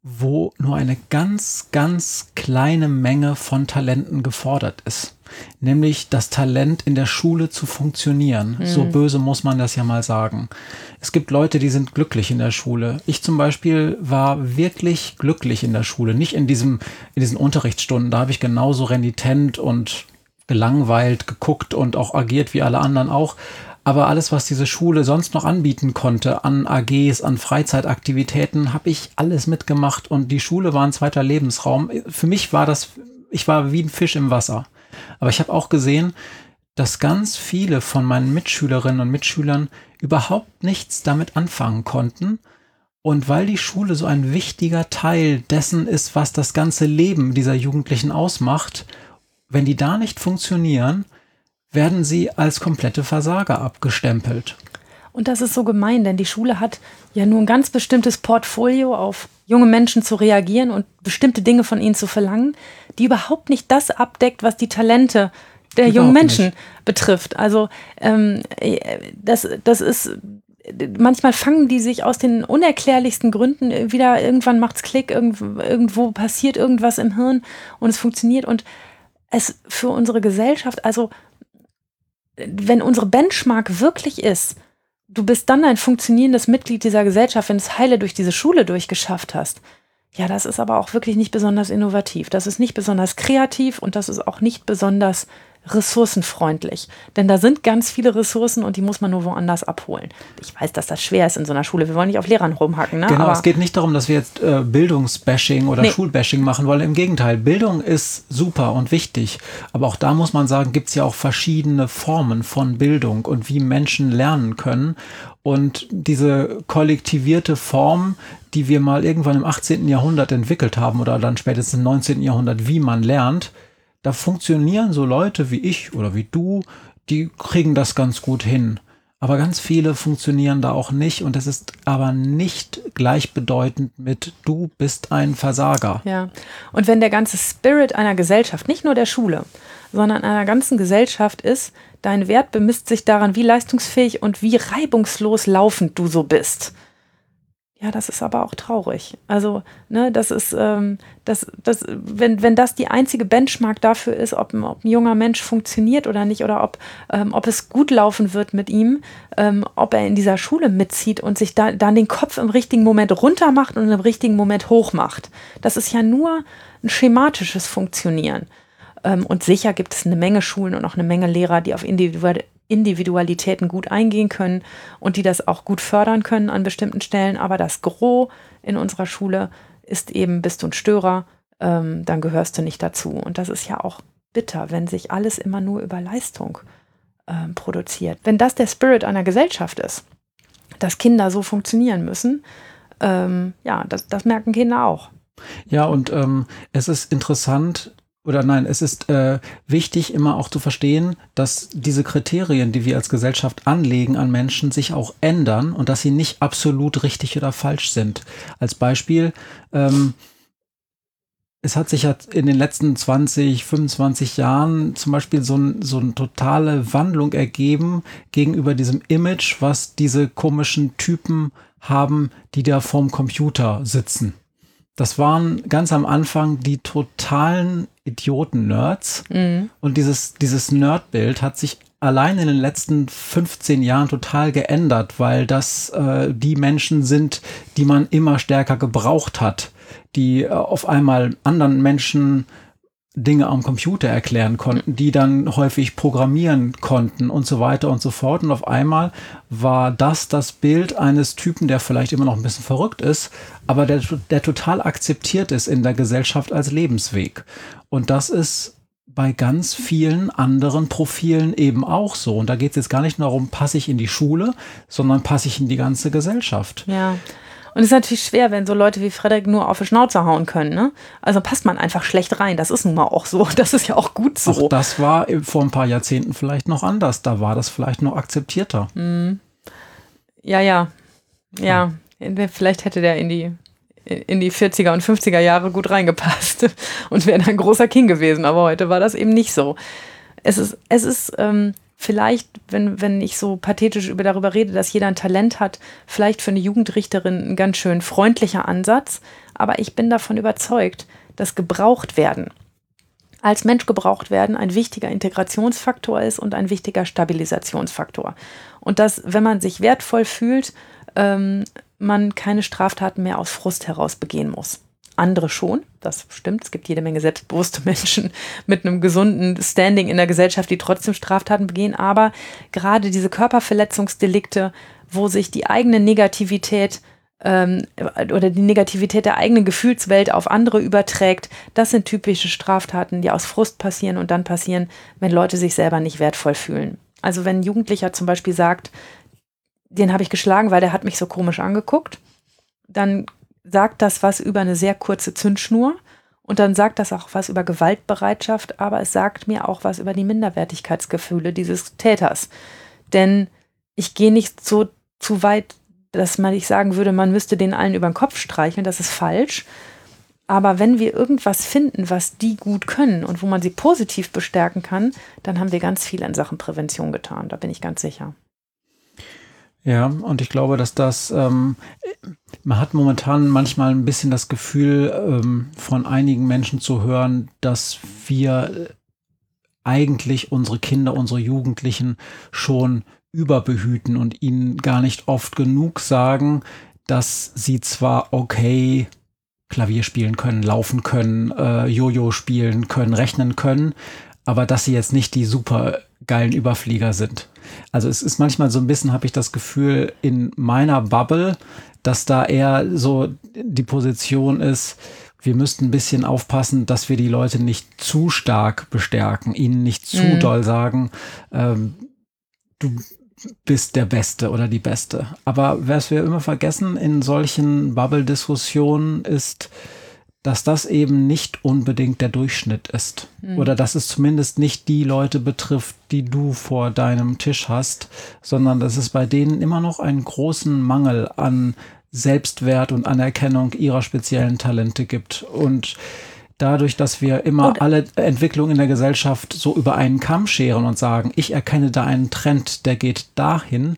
wo nur eine ganz, ganz kleine Menge von Talenten gefordert ist nämlich das Talent in der Schule zu funktionieren. Mhm. So böse muss man das ja mal sagen. Es gibt Leute, die sind glücklich in der Schule. Ich zum Beispiel war wirklich glücklich in der Schule, nicht in diesem, in diesen Unterrichtsstunden. Da habe ich genauso renitent und gelangweilt geguckt und auch agiert wie alle anderen auch. Aber alles, was diese Schule sonst noch anbieten konnte, an AGs, an Freizeitaktivitäten, habe ich alles mitgemacht und die Schule war ein zweiter Lebensraum. Für mich war das, ich war wie ein Fisch im Wasser. Aber ich habe auch gesehen, dass ganz viele von meinen Mitschülerinnen und Mitschülern überhaupt nichts damit anfangen konnten. Und weil die Schule so ein wichtiger Teil dessen ist, was das ganze Leben dieser Jugendlichen ausmacht, wenn die da nicht funktionieren, werden sie als komplette Versager abgestempelt. Und das ist so gemein, denn die Schule hat ja nur ein ganz bestimmtes Portfolio auf junge Menschen zu reagieren und bestimmte Dinge von ihnen zu verlangen, die überhaupt nicht das abdeckt, was die Talente der Überhaupt jungen Menschen nicht. betrifft. Also ähm, das, das ist manchmal fangen die sich aus den unerklärlichsten Gründen wieder, irgendwann macht es Klick, irgendwo passiert irgendwas im Hirn und es funktioniert. Und es für unsere Gesellschaft, also wenn unsere Benchmark wirklich ist, du bist dann ein funktionierendes Mitglied dieser Gesellschaft, wenn du es heile durch diese Schule durchgeschafft hast. Ja, das ist aber auch wirklich nicht besonders innovativ. Das ist nicht besonders kreativ und das ist auch nicht besonders ressourcenfreundlich. Denn da sind ganz viele Ressourcen und die muss man nur woanders abholen. Ich weiß, dass das schwer ist in so einer Schule. Wir wollen nicht auf Lehrern rumhacken. Ne? Genau, Aber es geht nicht darum, dass wir jetzt äh, Bildungsbashing oder nee. Schulbashing machen wollen. Im Gegenteil, Bildung ist super und wichtig. Aber auch da muss man sagen, gibt es ja auch verschiedene Formen von Bildung und wie Menschen lernen können. Und diese kollektivierte Form, die wir mal irgendwann im 18. Jahrhundert entwickelt haben oder dann spätestens im 19. Jahrhundert, wie man lernt, da funktionieren so Leute wie ich oder wie du, die kriegen das ganz gut hin. Aber ganz viele funktionieren da auch nicht und es ist aber nicht gleichbedeutend mit du bist ein Versager. Ja. Und wenn der ganze Spirit einer Gesellschaft, nicht nur der Schule, sondern einer ganzen Gesellschaft ist, dein Wert bemisst sich daran, wie leistungsfähig und wie reibungslos laufend du so bist ja, das ist aber auch traurig. Also, ne, das ist, ähm, das, das, wenn, wenn das die einzige Benchmark dafür ist, ob, ob ein junger Mensch funktioniert oder nicht, oder ob, ähm, ob es gut laufen wird mit ihm, ähm, ob er in dieser Schule mitzieht und sich da, dann den Kopf im richtigen Moment runter macht und im richtigen Moment hoch macht. Das ist ja nur ein schematisches Funktionieren. Ähm, und sicher gibt es eine Menge Schulen und auch eine Menge Lehrer, die auf individuelle Individualitäten gut eingehen können und die das auch gut fördern können an bestimmten Stellen. Aber das Gros in unserer Schule ist eben, bist du ein Störer, ähm, dann gehörst du nicht dazu. Und das ist ja auch bitter, wenn sich alles immer nur über Leistung ähm, produziert. Wenn das der Spirit einer Gesellschaft ist, dass Kinder so funktionieren müssen, ähm, ja, das, das merken Kinder auch. Ja, und ähm, es ist interessant, oder nein, es ist äh, wichtig, immer auch zu verstehen, dass diese Kriterien, die wir als Gesellschaft anlegen an Menschen, sich auch ändern und dass sie nicht absolut richtig oder falsch sind. Als Beispiel, ähm, es hat sich ja in den letzten 20, 25 Jahren zum Beispiel so, ein, so eine totale Wandlung ergeben gegenüber diesem Image, was diese komischen Typen haben, die da vorm Computer sitzen. Das waren ganz am Anfang die totalen Idioten-Nerds. Mhm. Und dieses, dieses Nerd-Bild hat sich allein in den letzten 15 Jahren total geändert, weil das äh, die Menschen sind, die man immer stärker gebraucht hat, die äh, auf einmal anderen Menschen Dinge am Computer erklären konnten, die dann häufig programmieren konnten und so weiter und so fort. Und auf einmal war das das Bild eines Typen, der vielleicht immer noch ein bisschen verrückt ist, aber der, der total akzeptiert ist in der Gesellschaft als Lebensweg. Und das ist bei ganz vielen anderen Profilen eben auch so. Und da geht es jetzt gar nicht nur darum, passe ich in die Schule, sondern passe ich in die ganze Gesellschaft. Ja. Und es ist natürlich schwer, wenn so Leute wie Frederik nur auf die Schnauze hauen können. Ne? Also passt man einfach schlecht rein. Das ist nun mal auch so. [LAUGHS] Das ist ja auch gut so. Auch das war vor ein paar Jahrzehnten vielleicht noch anders. Da war das vielleicht noch akzeptierter. Mhm. Ja, ja. Ja. Vielleicht hätte der in die, in die 40er und 50er Jahre gut reingepasst [LAUGHS] und wäre ein großer King gewesen. Aber heute war das eben nicht so. Es ist, es ist ähm, vielleicht, wenn, wenn ich so pathetisch über, darüber rede, dass jeder ein Talent hat, vielleicht für eine Jugendrichterin ein ganz schön freundlicher Ansatz. Aber ich bin davon überzeugt, dass gebraucht werden, als Mensch gebraucht werden, ein wichtiger Integrationsfaktor ist und ein wichtiger Stabilisationsfaktor. Und dass, wenn man sich wertvoll fühlt, ähm, man keine Straftaten mehr aus Frust heraus begehen muss andere schon. Das stimmt. Es gibt jede Menge selbstbewusste [LAUGHS] Menschen mit einem gesunden Standing in der Gesellschaft, die trotzdem Straftaten begehen. Aber gerade diese Körperverletzungsdelikte, wo sich die eigene Negativität ähm, oder die Negativität der eigenen Gefühlswelt auf andere überträgt, das sind typische Straftaten, die aus Frust passieren und dann passieren, wenn Leute sich selber nicht wertvoll fühlen. Also wenn ein Jugendlicher zum Beispiel sagt, den habe ich geschlagen, weil der hat mich so komisch angeguckt, dann sagt das was über eine sehr kurze Zündschnur und dann sagt das auch was über Gewaltbereitschaft, aber es sagt mir auch was über die Minderwertigkeitsgefühle dieses Täters. Denn ich gehe nicht so zu weit, dass man ich sagen würde, man müsste den allen über den Kopf streicheln, das ist falsch. Aber wenn wir irgendwas finden, was die gut können und wo man sie positiv bestärken kann, dann haben wir ganz viel in Sachen Prävention getan. Da bin ich ganz sicher. Ja, und ich glaube, dass das, ähm, man hat momentan manchmal ein bisschen das Gefühl, ähm, von einigen Menschen zu hören, dass wir eigentlich unsere Kinder, unsere Jugendlichen schon überbehüten und ihnen gar nicht oft genug sagen, dass sie zwar okay Klavier spielen können, laufen können, äh, Jojo spielen können, rechnen können, aber dass sie jetzt nicht die super geilen Überflieger sind. Also es ist manchmal so ein bisschen, habe ich das Gefühl, in meiner Bubble, dass da eher so die Position ist, wir müssten ein bisschen aufpassen, dass wir die Leute nicht zu stark bestärken, ihnen nicht zu mhm. doll sagen, ähm, du bist der Beste oder die Beste. Aber was wir immer vergessen in solchen Bubble-Diskussionen ist, dass das eben nicht unbedingt der Durchschnitt ist. Mhm. Oder dass es zumindest nicht die Leute betrifft, die du vor deinem Tisch hast, sondern dass es bei denen immer noch einen großen Mangel an Selbstwert und Anerkennung ihrer speziellen Talente gibt. Und dadurch, dass wir immer und alle Entwicklungen in der Gesellschaft so über einen Kamm scheren und sagen, ich erkenne da einen Trend, der geht dahin,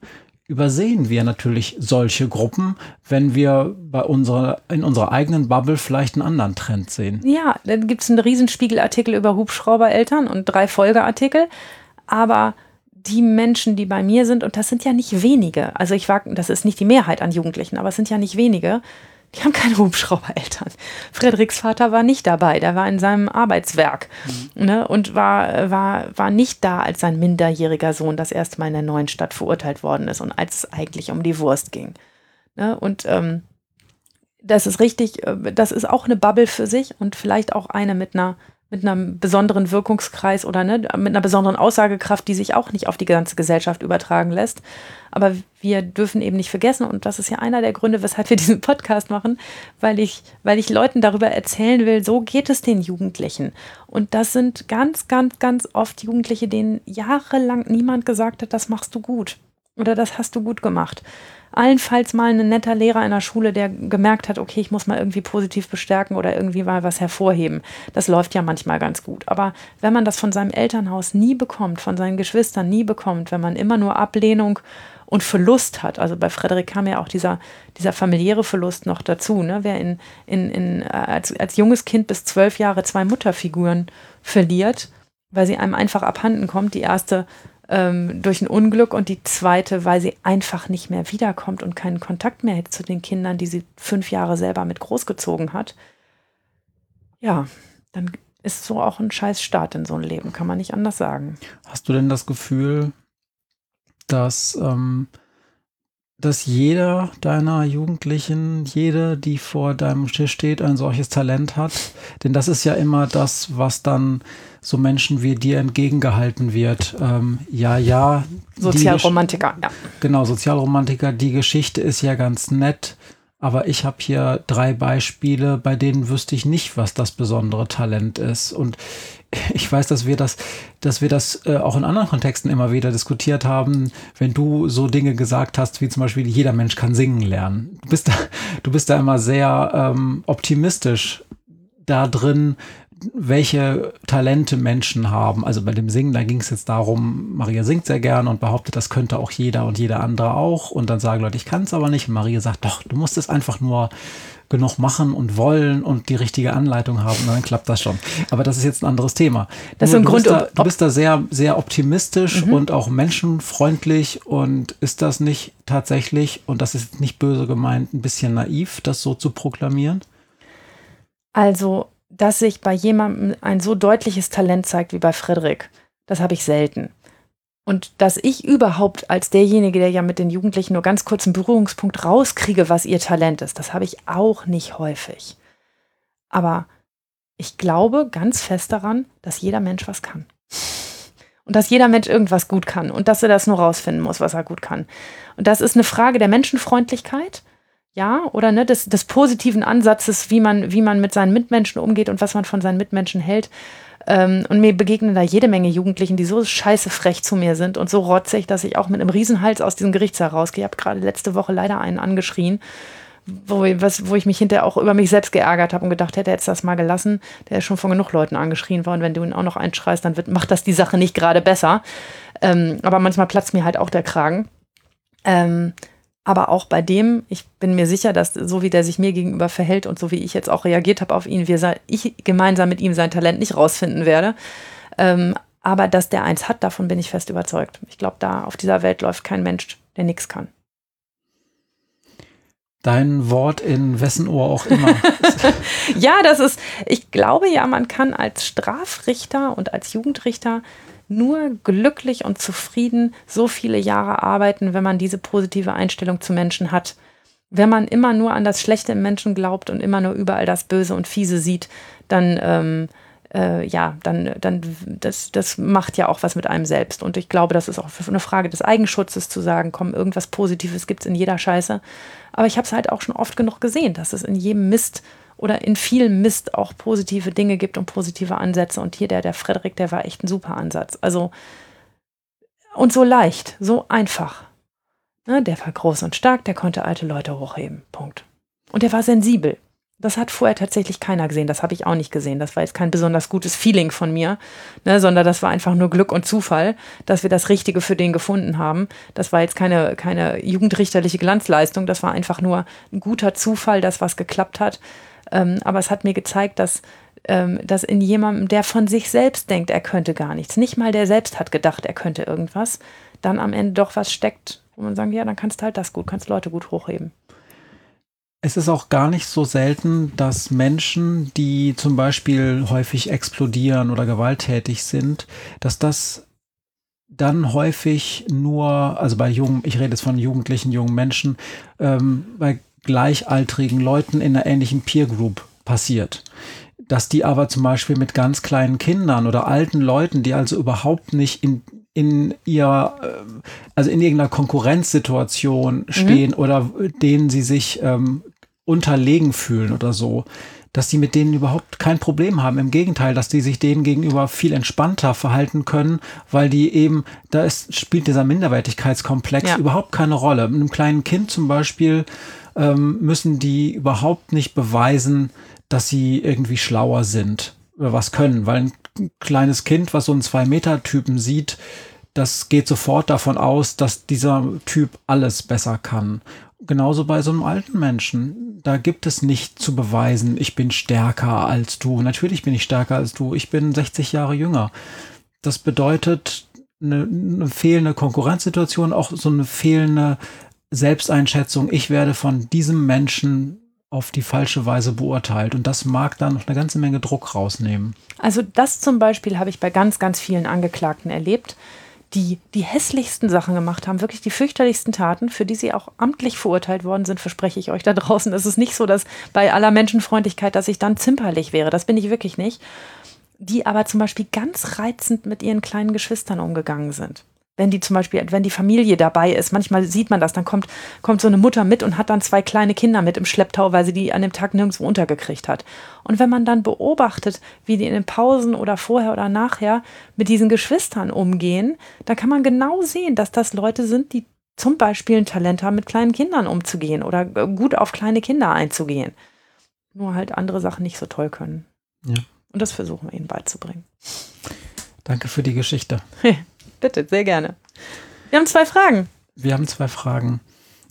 übersehen wir natürlich solche Gruppen, wenn wir bei unserer, in unserer eigenen Bubble vielleicht einen anderen Trend sehen. Ja, dann gibt es einen Riesenspiegelartikel über Hubschraubereltern und drei Folgeartikel. Aber die Menschen, die bei mir sind, und das sind ja nicht wenige, also ich wage, das ist nicht die Mehrheit an Jugendlichen, aber es sind ja nicht wenige, die haben keine Hubschraubereltern. Frederiks Vater war nicht dabei, der war in seinem Arbeitswerk mhm. ne, und war, war, war nicht da, als sein minderjähriger Sohn das erste Mal in der neuen Stadt verurteilt worden ist und als es eigentlich um die Wurst ging. Ne, und ähm, das ist richtig, äh, das ist auch eine Bubble für sich und vielleicht auch eine mit einer mit einem besonderen Wirkungskreis oder ne, mit einer besonderen Aussagekraft, die sich auch nicht auf die ganze Gesellschaft übertragen lässt. Aber wir dürfen eben nicht vergessen, und das ist ja einer der Gründe, weshalb wir diesen Podcast machen, weil ich, weil ich Leuten darüber erzählen will, so geht es den Jugendlichen. Und das sind ganz, ganz, ganz oft Jugendliche, denen jahrelang niemand gesagt hat, das machst du gut oder das hast du gut gemacht allenfalls mal ein netter Lehrer in der Schule, der gemerkt hat, okay, ich muss mal irgendwie positiv bestärken oder irgendwie mal was hervorheben. Das läuft ja manchmal ganz gut. Aber wenn man das von seinem Elternhaus nie bekommt, von seinen Geschwistern nie bekommt, wenn man immer nur Ablehnung und Verlust hat, also bei Frederik kam ja auch dieser, dieser familiäre Verlust noch dazu, ne? wer in, in, in, als, als junges Kind bis zwölf Jahre zwei Mutterfiguren verliert, weil sie einem einfach abhanden kommt. Die erste ähm, durch ein Unglück und die zweite, weil sie einfach nicht mehr wiederkommt und keinen Kontakt mehr hat zu den Kindern, die sie fünf Jahre selber mit großgezogen hat. Ja, dann ist so auch ein scheiß Start in so ein Leben, kann man nicht anders sagen. Hast du denn das Gefühl, dass, ähm, dass jeder deiner Jugendlichen, jede, die vor deinem Tisch steht, ein solches Talent hat? Denn das ist ja immer das, was dann so Menschen wie dir entgegengehalten wird. Ähm, ja, ja. Sozialromantiker, ja. Genau, Sozialromantiker. Die Geschichte ist ja ganz nett, aber ich habe hier drei Beispiele, bei denen wüsste ich nicht, was das besondere Talent ist. Und [LAUGHS] ich weiß, dass wir das, dass wir das äh, auch in anderen Kontexten immer wieder diskutiert haben, wenn du so Dinge gesagt hast, wie zum Beispiel, jeder Mensch kann singen lernen. Du bist da, [LAUGHS] du bist da immer sehr ähm, optimistisch da drin, welche Talente Menschen haben. Also bei dem Singen, da ging es jetzt darum, Maria singt sehr gerne und behauptet, das könnte auch jeder und jeder andere auch. Und dann sagen Leute, ich kann es aber nicht. Und Maria sagt, doch, du musst es einfach nur genug machen und wollen und die richtige Anleitung haben, und dann klappt das schon. Aber das ist jetzt ein anderes Thema. Das ist ein Grund, da, du bist da sehr, sehr optimistisch mhm. und auch menschenfreundlich und ist das nicht tatsächlich, und das ist nicht böse gemeint, ein bisschen naiv, das so zu proklamieren? Also dass sich bei jemandem ein so deutliches Talent zeigt wie bei Frederik. Das habe ich selten. Und dass ich überhaupt als derjenige, der ja mit den Jugendlichen nur ganz kurz einen Berührungspunkt rauskriege, was ihr Talent ist, das habe ich auch nicht häufig. Aber ich glaube ganz fest daran, dass jeder Mensch was kann. Und dass jeder Mensch irgendwas gut kann und dass er das nur rausfinden muss, was er gut kann. Und das ist eine Frage der Menschenfreundlichkeit ja, oder ne, des, des positiven Ansatzes, wie man, wie man mit seinen Mitmenschen umgeht und was man von seinen Mitmenschen hält. Ähm, und mir begegnen da jede Menge Jugendlichen, die so scheiße frech zu mir sind und so rotzig, dass ich auch mit einem Riesenhals aus diesem Gerichtssaal rausgehe. Ich habe gerade letzte Woche leider einen angeschrien, wo, was, wo ich mich hinterher auch über mich selbst geärgert habe und gedacht hätte, hätte das mal gelassen. Der ist schon von genug Leuten angeschrien worden. Wenn du ihn auch noch einschreist, dann wird, macht das die Sache nicht gerade besser. Ähm, aber manchmal platzt mir halt auch der Kragen. Ähm, aber auch bei dem, ich bin mir sicher, dass so wie der sich mir gegenüber verhält und so wie ich jetzt auch reagiert habe auf ihn, wir, ich gemeinsam mit ihm sein Talent nicht rausfinden werde. Ähm, aber dass der eins hat, davon bin ich fest überzeugt. Ich glaube, da auf dieser Welt läuft kein Mensch, der nichts kann. Dein Wort in wessen Ohr auch immer. [LAUGHS] [LAUGHS] ja, das ist, ich glaube ja, man kann als Strafrichter und als Jugendrichter nur glücklich und zufrieden so viele Jahre arbeiten, wenn man diese positive Einstellung zu Menschen hat. Wenn man immer nur an das Schlechte im Menschen glaubt und immer nur überall das Böse und Fiese sieht, dann, ähm, äh, ja, dann, dann das, das macht ja auch was mit einem selbst. Und ich glaube, das ist auch eine Frage des Eigenschutzes zu sagen, komm, irgendwas Positives gibt es in jeder Scheiße. Aber ich habe es halt auch schon oft genug gesehen, dass es in jedem Mist oder in viel Mist auch positive Dinge gibt und positive Ansätze. Und hier der, der Frederik, der war echt ein super Ansatz. Also, und so leicht, so einfach. Ne, der war groß und stark, der konnte alte Leute hochheben. Punkt. Und der war sensibel. Das hat vorher tatsächlich keiner gesehen. Das habe ich auch nicht gesehen. Das war jetzt kein besonders gutes Feeling von mir, ne, sondern das war einfach nur Glück und Zufall, dass wir das Richtige für den gefunden haben. Das war jetzt keine, keine jugendrichterliche Glanzleistung. Das war einfach nur ein guter Zufall, dass was geklappt hat. Ähm, aber es hat mir gezeigt, dass, ähm, dass in jemandem, der von sich selbst denkt, er könnte gar nichts, nicht mal der selbst hat gedacht, er könnte irgendwas, dann am Ende doch was steckt, wo man sagt, ja, dann kannst du halt das gut, kannst Leute gut hochheben. Es ist auch gar nicht so selten, dass Menschen, die zum Beispiel häufig explodieren oder gewalttätig sind, dass das dann häufig nur, also bei jungen, ich rede jetzt von jugendlichen jungen Menschen, ähm, bei gleichaltrigen Leuten in einer ähnlichen Peer Group passiert. Dass die aber zum Beispiel mit ganz kleinen Kindern oder alten Leuten, die also überhaupt nicht in, in ihr, äh, also in irgendeiner Konkurrenzsituation mhm. stehen mhm. oder denen sie sich ähm, unterlegen fühlen oder so, dass die mit denen überhaupt kein Problem haben. Im Gegenteil, dass die sich denen gegenüber viel entspannter verhalten können, weil die eben, da ist, spielt dieser Minderwertigkeitskomplex ja. überhaupt keine Rolle. Mit einem kleinen Kind zum Beispiel ähm, müssen die überhaupt nicht beweisen, dass sie irgendwie schlauer sind oder was können, weil ein kleines Kind, was so einen Zwei-Meter-Typen sieht, das geht sofort davon aus, dass dieser Typ alles besser kann. Genauso bei so einem alten Menschen. Da gibt es nicht zu beweisen, ich bin stärker als du. Natürlich bin ich stärker als du. Ich bin 60 Jahre jünger. Das bedeutet eine, eine fehlende Konkurrenzsituation, auch so eine fehlende Selbsteinschätzung, ich werde von diesem Menschen auf die falsche Weise beurteilt. Und das mag dann noch eine ganze Menge Druck rausnehmen. Also das zum Beispiel habe ich bei ganz, ganz vielen Angeklagten erlebt, die die hässlichsten Sachen gemacht haben, wirklich die fürchterlichsten Taten, für die sie auch amtlich verurteilt worden sind, verspreche ich euch da draußen. Es ist nicht so, dass bei aller Menschenfreundlichkeit, dass ich dann zimperlich wäre. Das bin ich wirklich nicht. Die aber zum Beispiel ganz reizend mit ihren kleinen Geschwistern umgegangen sind wenn die zum Beispiel, wenn die Familie dabei ist, manchmal sieht man das, dann kommt, kommt so eine Mutter mit und hat dann zwei kleine Kinder mit im Schlepptau, weil sie die an dem Tag nirgendwo untergekriegt hat. Und wenn man dann beobachtet, wie die in den Pausen oder vorher oder nachher mit diesen Geschwistern umgehen, dann kann man genau sehen, dass das Leute sind, die zum Beispiel ein Talent haben, mit kleinen Kindern umzugehen oder gut auf kleine Kinder einzugehen. Nur halt andere Sachen nicht so toll können. Ja. Und das versuchen wir ihnen beizubringen. Danke für die Geschichte. [LAUGHS] Bitte, sehr gerne. Wir haben zwei Fragen. Wir haben zwei Fragen.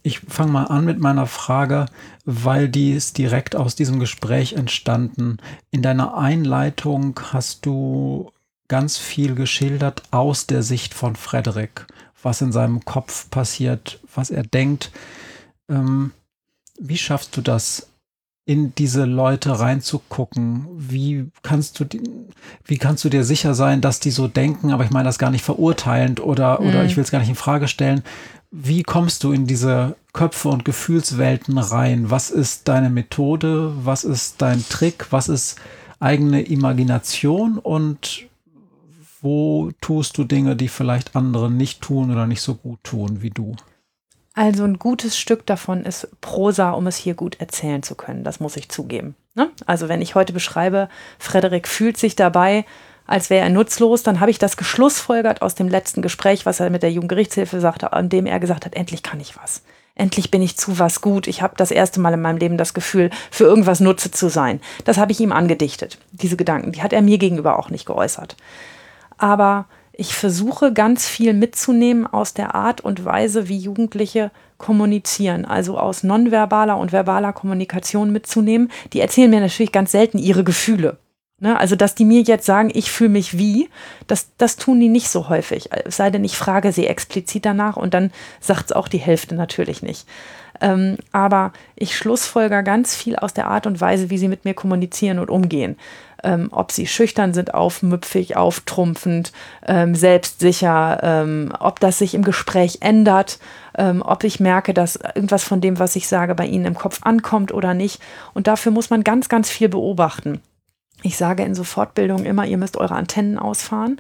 Ich fange mal an mit meiner Frage, weil die ist direkt aus diesem Gespräch entstanden. In deiner Einleitung hast du ganz viel geschildert aus der Sicht von Frederik, was in seinem Kopf passiert, was er denkt. Ähm, wie schaffst du das, in diese Leute reinzugucken? Wie kannst du, wie kannst du dir sicher sein, dass die so denken, aber ich meine das gar nicht verurteilend oder, mhm. oder ich will es gar nicht in Frage stellen. Wie kommst du in diese Köpfe und Gefühlswelten rein? Was ist deine Methode? Was ist dein Trick? Was ist eigene Imagination? Und wo tust du Dinge, die vielleicht andere nicht tun oder nicht so gut tun wie du? Also ein gutes Stück davon ist Prosa, um es hier gut erzählen zu können. Das muss ich zugeben. Ne? Also wenn ich heute beschreibe, Frederik fühlt sich dabei, als wäre er nutzlos, dann habe ich das geschlussfolgert aus dem letzten Gespräch, was er mit der Jugendgerichtshilfe sagte, an dem er gesagt hat, endlich kann ich was. endlich bin ich zu was gut. Ich habe das erste Mal in meinem Leben das Gefühl, für irgendwas Nutze zu sein. Das habe ich ihm angedichtet, diese Gedanken. Die hat er mir gegenüber auch nicht geäußert. Aber ich versuche ganz viel mitzunehmen aus der Art und Weise, wie Jugendliche kommunizieren, also aus nonverbaler und verbaler Kommunikation mitzunehmen. Die erzählen mir natürlich ganz selten ihre Gefühle. Ne? Also, dass die mir jetzt sagen, ich fühle mich wie, das, das tun die nicht so häufig. Es sei denn, ich frage sie explizit danach und dann sagt es auch die Hälfte natürlich nicht. Ähm, aber ich schlussfolger ganz viel aus der Art und Weise, wie sie mit mir kommunizieren und umgehen. Ähm, ob sie schüchtern sind, aufmüpfig, auftrumpfend, ähm, selbstsicher, ähm, ob das sich im Gespräch ändert, ähm, ob ich merke, dass irgendwas von dem, was ich sage, bei ihnen im Kopf ankommt oder nicht. Und dafür muss man ganz, ganz viel beobachten. Ich sage in so Fortbildungen immer, ihr müsst eure Antennen ausfahren.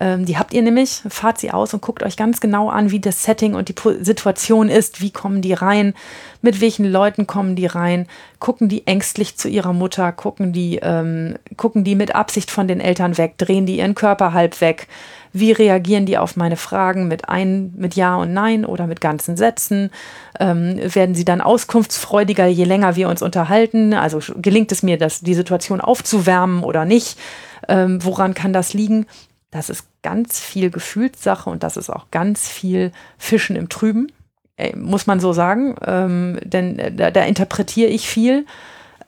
Ähm, die habt ihr nämlich, fahrt sie aus und guckt euch ganz genau an, wie das Setting und die Situation ist. Wie kommen die rein? Mit welchen Leuten kommen die rein? Gucken die ängstlich zu ihrer Mutter? Gucken die, ähm, gucken die mit Absicht von den Eltern weg? Drehen die ihren Körper halb weg? Wie reagieren die auf meine Fragen mit ein, mit Ja und Nein oder mit ganzen Sätzen? Ähm, werden sie dann auskunftsfreudiger, je länger wir uns unterhalten? Also gelingt es mir, das, die Situation aufzuwärmen oder nicht? Ähm, woran kann das liegen? Das ist ganz viel Gefühlssache und das ist auch ganz viel Fischen im Trüben, äh, muss man so sagen. Ähm, denn äh, da, da, interpretiere ich viel.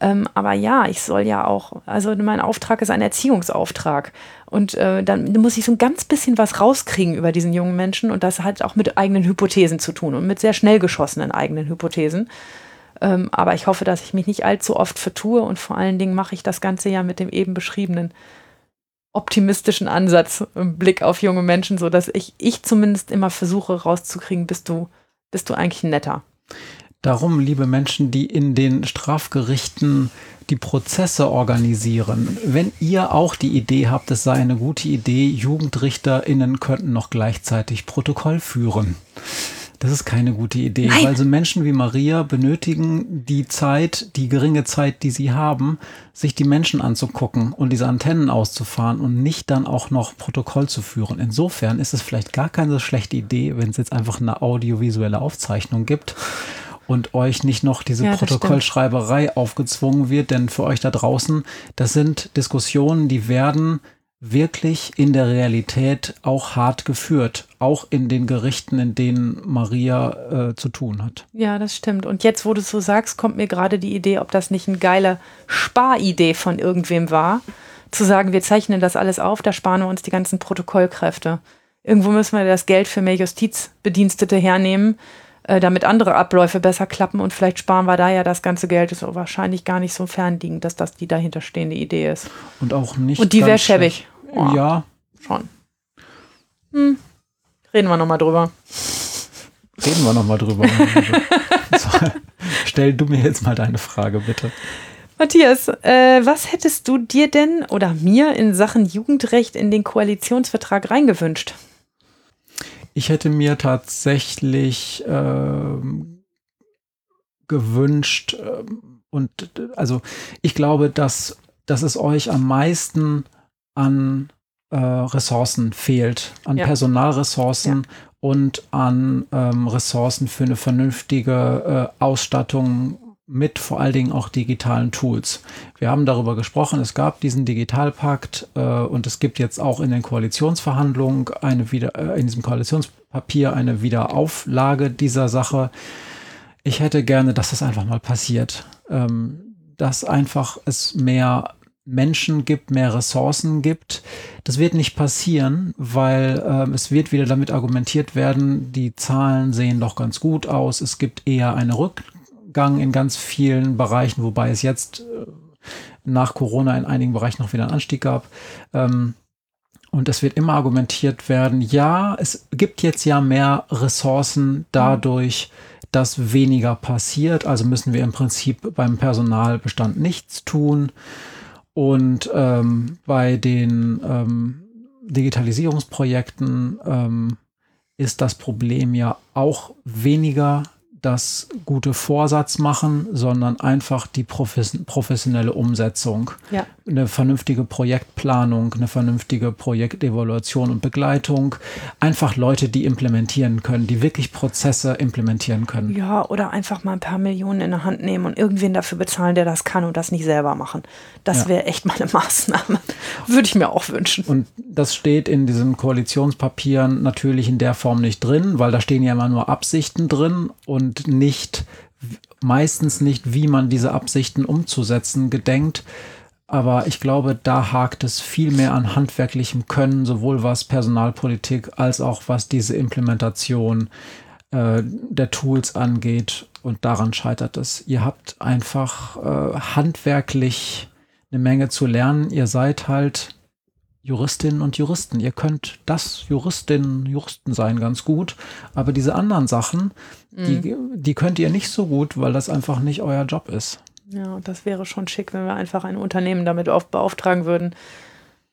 Ähm, aber ja, ich soll ja auch, also mein Auftrag ist ein Erziehungsauftrag. Und äh, dann muss ich so ein ganz bisschen was rauskriegen über diesen jungen Menschen. Und das hat auch mit eigenen Hypothesen zu tun und mit sehr schnell geschossenen eigenen Hypothesen. Ähm, aber ich hoffe, dass ich mich nicht allzu oft vertue und vor allen Dingen mache ich das Ganze ja mit dem eben beschriebenen optimistischen Ansatz im Blick auf junge Menschen, so dass ich, ich zumindest immer versuche rauszukriegen, bist du, bist du eigentlich netter. Darum, liebe Menschen, die in den Strafgerichten die Prozesse organisieren, wenn ihr auch die Idee habt, es sei eine gute Idee, JugendrichterInnen könnten noch gleichzeitig Protokoll führen. Das ist keine gute Idee, Nein. weil so Menschen wie Maria benötigen die Zeit, die geringe Zeit, die sie haben, sich die Menschen anzugucken und diese Antennen auszufahren und nicht dann auch noch Protokoll zu führen. Insofern ist es vielleicht gar keine so schlechte Idee, wenn es jetzt einfach eine audiovisuelle Aufzeichnung gibt und euch nicht noch diese ja, Protokollschreiberei aufgezwungen wird, denn für euch da draußen, das sind Diskussionen, die werden wirklich in der Realität auch hart geführt, auch in den Gerichten, in denen Maria äh, zu tun hat. Ja, das stimmt. Und jetzt, wo du so sagst, kommt mir gerade die Idee, ob das nicht eine geile Sparidee von irgendwem war, zu sagen, wir zeichnen das alles auf, da sparen wir uns die ganzen Protokollkräfte. Irgendwo müssen wir das Geld für mehr Justizbedienstete hernehmen, äh, damit andere Abläufe besser klappen und vielleicht sparen wir da ja das ganze Geld. Ist wahrscheinlich gar nicht so fernliegend, dass das die dahinterstehende Idee ist. Und auch nicht. Und die wäre schäbig. Oh, ja. Schon. Hm. Reden wir nochmal drüber. Reden wir nochmal drüber. [LAUGHS] so, stell du mir jetzt mal deine Frage, bitte. Matthias, äh, was hättest du dir denn oder mir in Sachen Jugendrecht in den Koalitionsvertrag reingewünscht? Ich hätte mir tatsächlich äh, gewünscht, äh, und also ich glaube, dass, dass es euch am meisten an äh, Ressourcen fehlt, an ja. Personalressourcen ja. und an ähm, Ressourcen für eine vernünftige äh, Ausstattung mit vor allen Dingen auch digitalen Tools. Wir haben darüber gesprochen, es gab diesen Digitalpakt äh, und es gibt jetzt auch in den Koalitionsverhandlungen eine wieder, äh, in diesem Koalitionspapier eine Wiederauflage dieser Sache. Ich hätte gerne, dass das einfach mal passiert. Ähm, dass einfach es mehr Menschen gibt, mehr Ressourcen gibt. Das wird nicht passieren, weil äh, es wird wieder damit argumentiert werden, die Zahlen sehen doch ganz gut aus. Es gibt eher einen Rückgang in ganz vielen Bereichen, wobei es jetzt äh, nach Corona in einigen Bereichen noch wieder einen Anstieg gab. Ähm, und es wird immer argumentiert werden, ja, es gibt jetzt ja mehr Ressourcen dadurch, dass weniger passiert. Also müssen wir im Prinzip beim Personalbestand nichts tun. Und ähm, bei den ähm, Digitalisierungsprojekten ähm, ist das Problem ja auch weniger das gute Vorsatz machen, sondern einfach die professionelle Umsetzung. Ja. Eine vernünftige Projektplanung, eine vernünftige Projektevaluation und Begleitung. Einfach Leute, die implementieren können, die wirklich Prozesse implementieren können. Ja, oder einfach mal ein paar Millionen in der Hand nehmen und irgendwen dafür bezahlen, der das kann und das nicht selber machen. Das ja. wäre echt mal eine Maßnahme. [LAUGHS] Würde ich mir auch wünschen. Und das steht in diesen Koalitionspapieren natürlich in der Form nicht drin, weil da stehen ja immer nur Absichten drin und und nicht, meistens nicht, wie man diese Absichten umzusetzen gedenkt. Aber ich glaube, da hakt es viel mehr an handwerklichem Können, sowohl was Personalpolitik als auch was diese Implementation äh, der Tools angeht. Und daran scheitert es. Ihr habt einfach äh, handwerklich eine Menge zu lernen. Ihr seid halt Juristinnen und Juristen. Ihr könnt das Juristinnen, Juristen sein ganz gut, aber diese anderen Sachen, mhm. die, die könnt ihr nicht so gut, weil das einfach nicht euer Job ist. Ja, das wäre schon schick, wenn wir einfach ein Unternehmen damit beauftragen würden,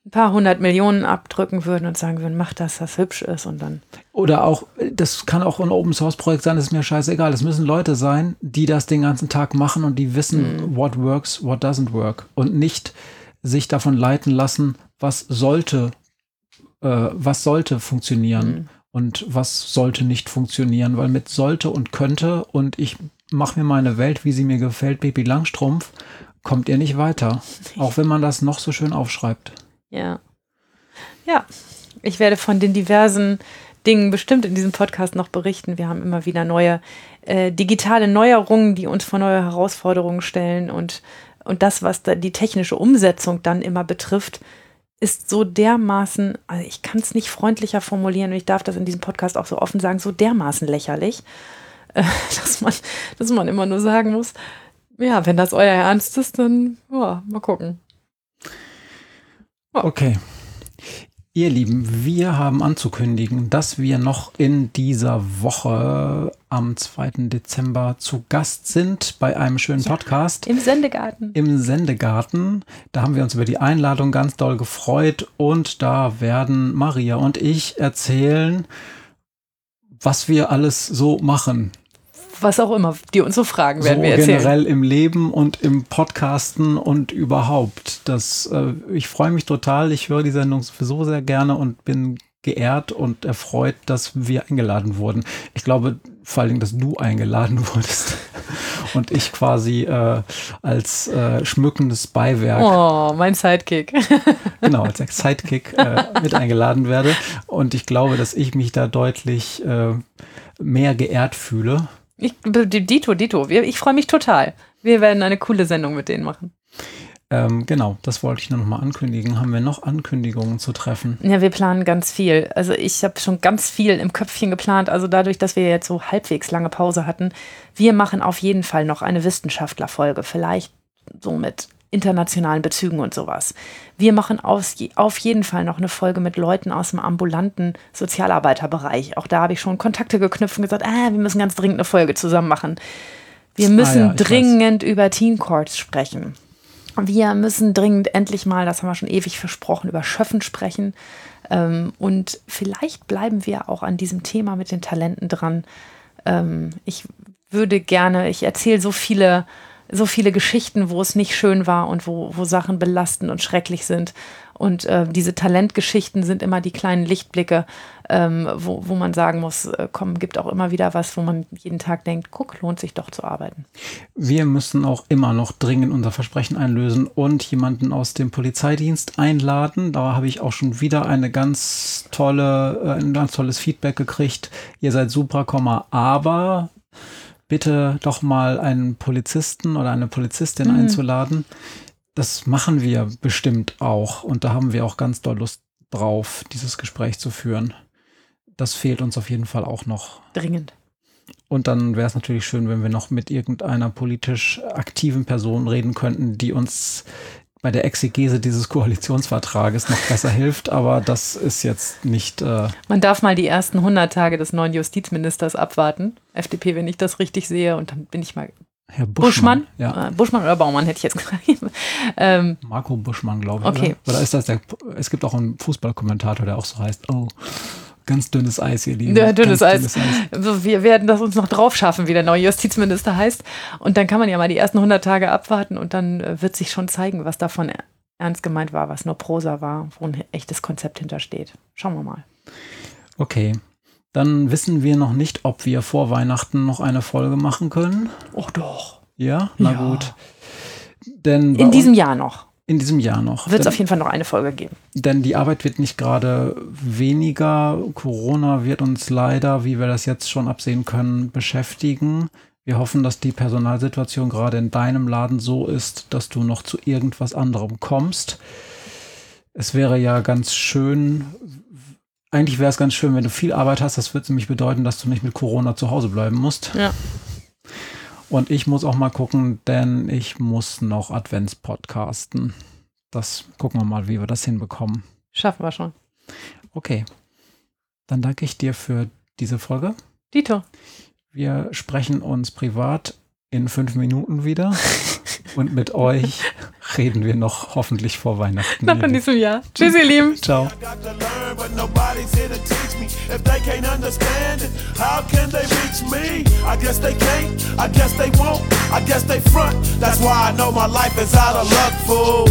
ein paar hundert Millionen abdrücken würden und sagen würden, mach das, das hübsch ist und dann. Oder auch, das kann auch ein Open Source Projekt sein, das ist mir scheißegal. Es müssen Leute sein, die das den ganzen Tag machen und die wissen, mhm. what works, what doesn't work. Und nicht sich davon leiten lassen, was sollte, äh, was sollte funktionieren mhm. Und was sollte nicht funktionieren, weil mit sollte und könnte und ich mache mir meine Welt, wie sie mir gefällt, Baby Langstrumpf, kommt ihr nicht weiter. Auch wenn man das noch so schön aufschreibt. Ja. Ja. Ich werde von den diversen Dingen bestimmt in diesem Podcast noch berichten. Wir haben immer wieder neue äh, digitale Neuerungen, die uns vor neue Herausforderungen stellen und, und das, was da die technische Umsetzung dann immer betrifft, ist so dermaßen, also ich kann es nicht freundlicher formulieren und ich darf das in diesem Podcast auch so offen sagen, so dermaßen lächerlich, [LAUGHS] dass, man, dass man immer nur sagen muss, ja, wenn das euer Ernst ist, dann ja, mal gucken. Ja. Okay. Ihr Lieben, wir haben anzukündigen, dass wir noch in dieser Woche am 2. Dezember zu Gast sind bei einem schönen ja, Podcast. Im Sendegarten. Im Sendegarten. Da haben wir uns über die Einladung ganz doll gefreut und da werden Maria und ich erzählen, was wir alles so machen was auch immer, die uns so fragen, werden so wir erzählen. Generell im Leben und im Podcasten und überhaupt. Das, äh, ich freue mich total. Ich höre die Sendung sowieso sehr gerne und bin geehrt und erfreut, dass wir eingeladen wurden. Ich glaube vor allen Dingen, dass du eingeladen [LAUGHS] wurdest und ich quasi äh, als äh, schmückendes Beiwerk. Oh, mein Sidekick. [LAUGHS] genau, als Sidekick äh, mit eingeladen werde. Und ich glaube, dass ich mich da deutlich äh, mehr geehrt fühle ich, Dito, Dito. Ich freue mich total. Wir werden eine coole Sendung mit denen machen. Ähm, genau, das wollte ich nur noch mal ankündigen. Haben wir noch Ankündigungen zu treffen? Ja, wir planen ganz viel. Also ich habe schon ganz viel im Köpfchen geplant. Also dadurch, dass wir jetzt so halbwegs lange Pause hatten, wir machen auf jeden Fall noch eine Wissenschaftlerfolge. Vielleicht so mit internationalen Bezügen und sowas. Wir machen auf, auf jeden Fall noch eine Folge mit Leuten aus dem ambulanten Sozialarbeiterbereich. Auch da habe ich schon Kontakte geknüpft und gesagt, ah, wir müssen ganz dringend eine Folge zusammen machen. Wir müssen ah, ja, dringend weiß. über Teen Courts sprechen. Wir müssen dringend endlich mal, das haben wir schon ewig versprochen, über Schöffen sprechen. Ähm, und vielleicht bleiben wir auch an diesem Thema mit den Talenten dran. Ähm, ich würde gerne, ich erzähle so viele so viele Geschichten, wo es nicht schön war und wo, wo Sachen belastend und schrecklich sind. Und äh, diese Talentgeschichten sind immer die kleinen Lichtblicke, ähm, wo, wo man sagen muss, äh, komm, gibt auch immer wieder was, wo man jeden Tag denkt, guck, lohnt sich doch zu arbeiten. Wir müssen auch immer noch dringend unser Versprechen einlösen und jemanden aus dem Polizeidienst einladen. Da habe ich auch schon wieder eine ganz tolle, äh, ein ganz tolles Feedback gekriegt. Ihr seid super, aber bitte doch mal einen Polizisten oder eine Polizistin mhm. einzuladen. Das machen wir bestimmt auch und da haben wir auch ganz doll Lust drauf, dieses Gespräch zu führen. Das fehlt uns auf jeden Fall auch noch. Dringend. Und dann wäre es natürlich schön, wenn wir noch mit irgendeiner politisch aktiven Person reden könnten, die uns bei der Exegese dieses Koalitionsvertrages noch besser hilft, aber das ist jetzt nicht. Äh Man darf mal die ersten 100 Tage des neuen Justizministers abwarten. FDP, wenn ich das richtig sehe, und dann bin ich mal. Herr Buschmann. Buschmann, ja. Äh, Buschmann oder Baumann hätte ich jetzt [LAUGHS] gesagt. ähm, Marco Buschmann, glaube ich. Okay. Oder? oder ist das der. Es gibt auch einen Fußballkommentator, der auch so heißt. Oh. Ganz dünnes Eis, ihr Lieben. Ja, dünnes Eis. dünnes Eis. Wir werden das uns noch drauf schaffen, wie der neue Justizminister heißt. Und dann kann man ja mal die ersten 100 Tage abwarten und dann äh, wird sich schon zeigen, was davon ernst gemeint war, was nur Prosa war, wo ein echtes Konzept hintersteht. Schauen wir mal. Okay. Dann wissen wir noch nicht, ob wir vor Weihnachten noch eine Folge machen können. Och doch. Ja, na ja. gut. Denn in diesem Jahr noch. In diesem Jahr noch. Wird es auf jeden Fall noch eine Folge geben. Denn die Arbeit wird nicht gerade weniger. Corona wird uns leider, wie wir das jetzt schon absehen können, beschäftigen. Wir hoffen, dass die Personalsituation gerade in deinem Laden so ist, dass du noch zu irgendwas anderem kommst. Es wäre ja ganz schön, eigentlich wäre es ganz schön, wenn du viel Arbeit hast. Das würde nämlich bedeuten, dass du nicht mit Corona zu Hause bleiben musst. Ja. Und ich muss auch mal gucken, denn ich muss noch Advents-Podcasten. Das gucken wir mal, wie wir das hinbekommen. Schaffen wir schon. Okay. Dann danke ich dir für diese Folge. Dito. Wir sprechen uns privat in fünf Minuten wieder. [LAUGHS] Und mit euch reden wir noch hoffentlich vor Weihnachten. Noch in diesem Jahr. Tschüss, ihr Lieben. Ciao. If they can't understand it, how can they reach me? I guess they can't, I guess they won't, I guess they front. That's why I know my life is out of luck, fool.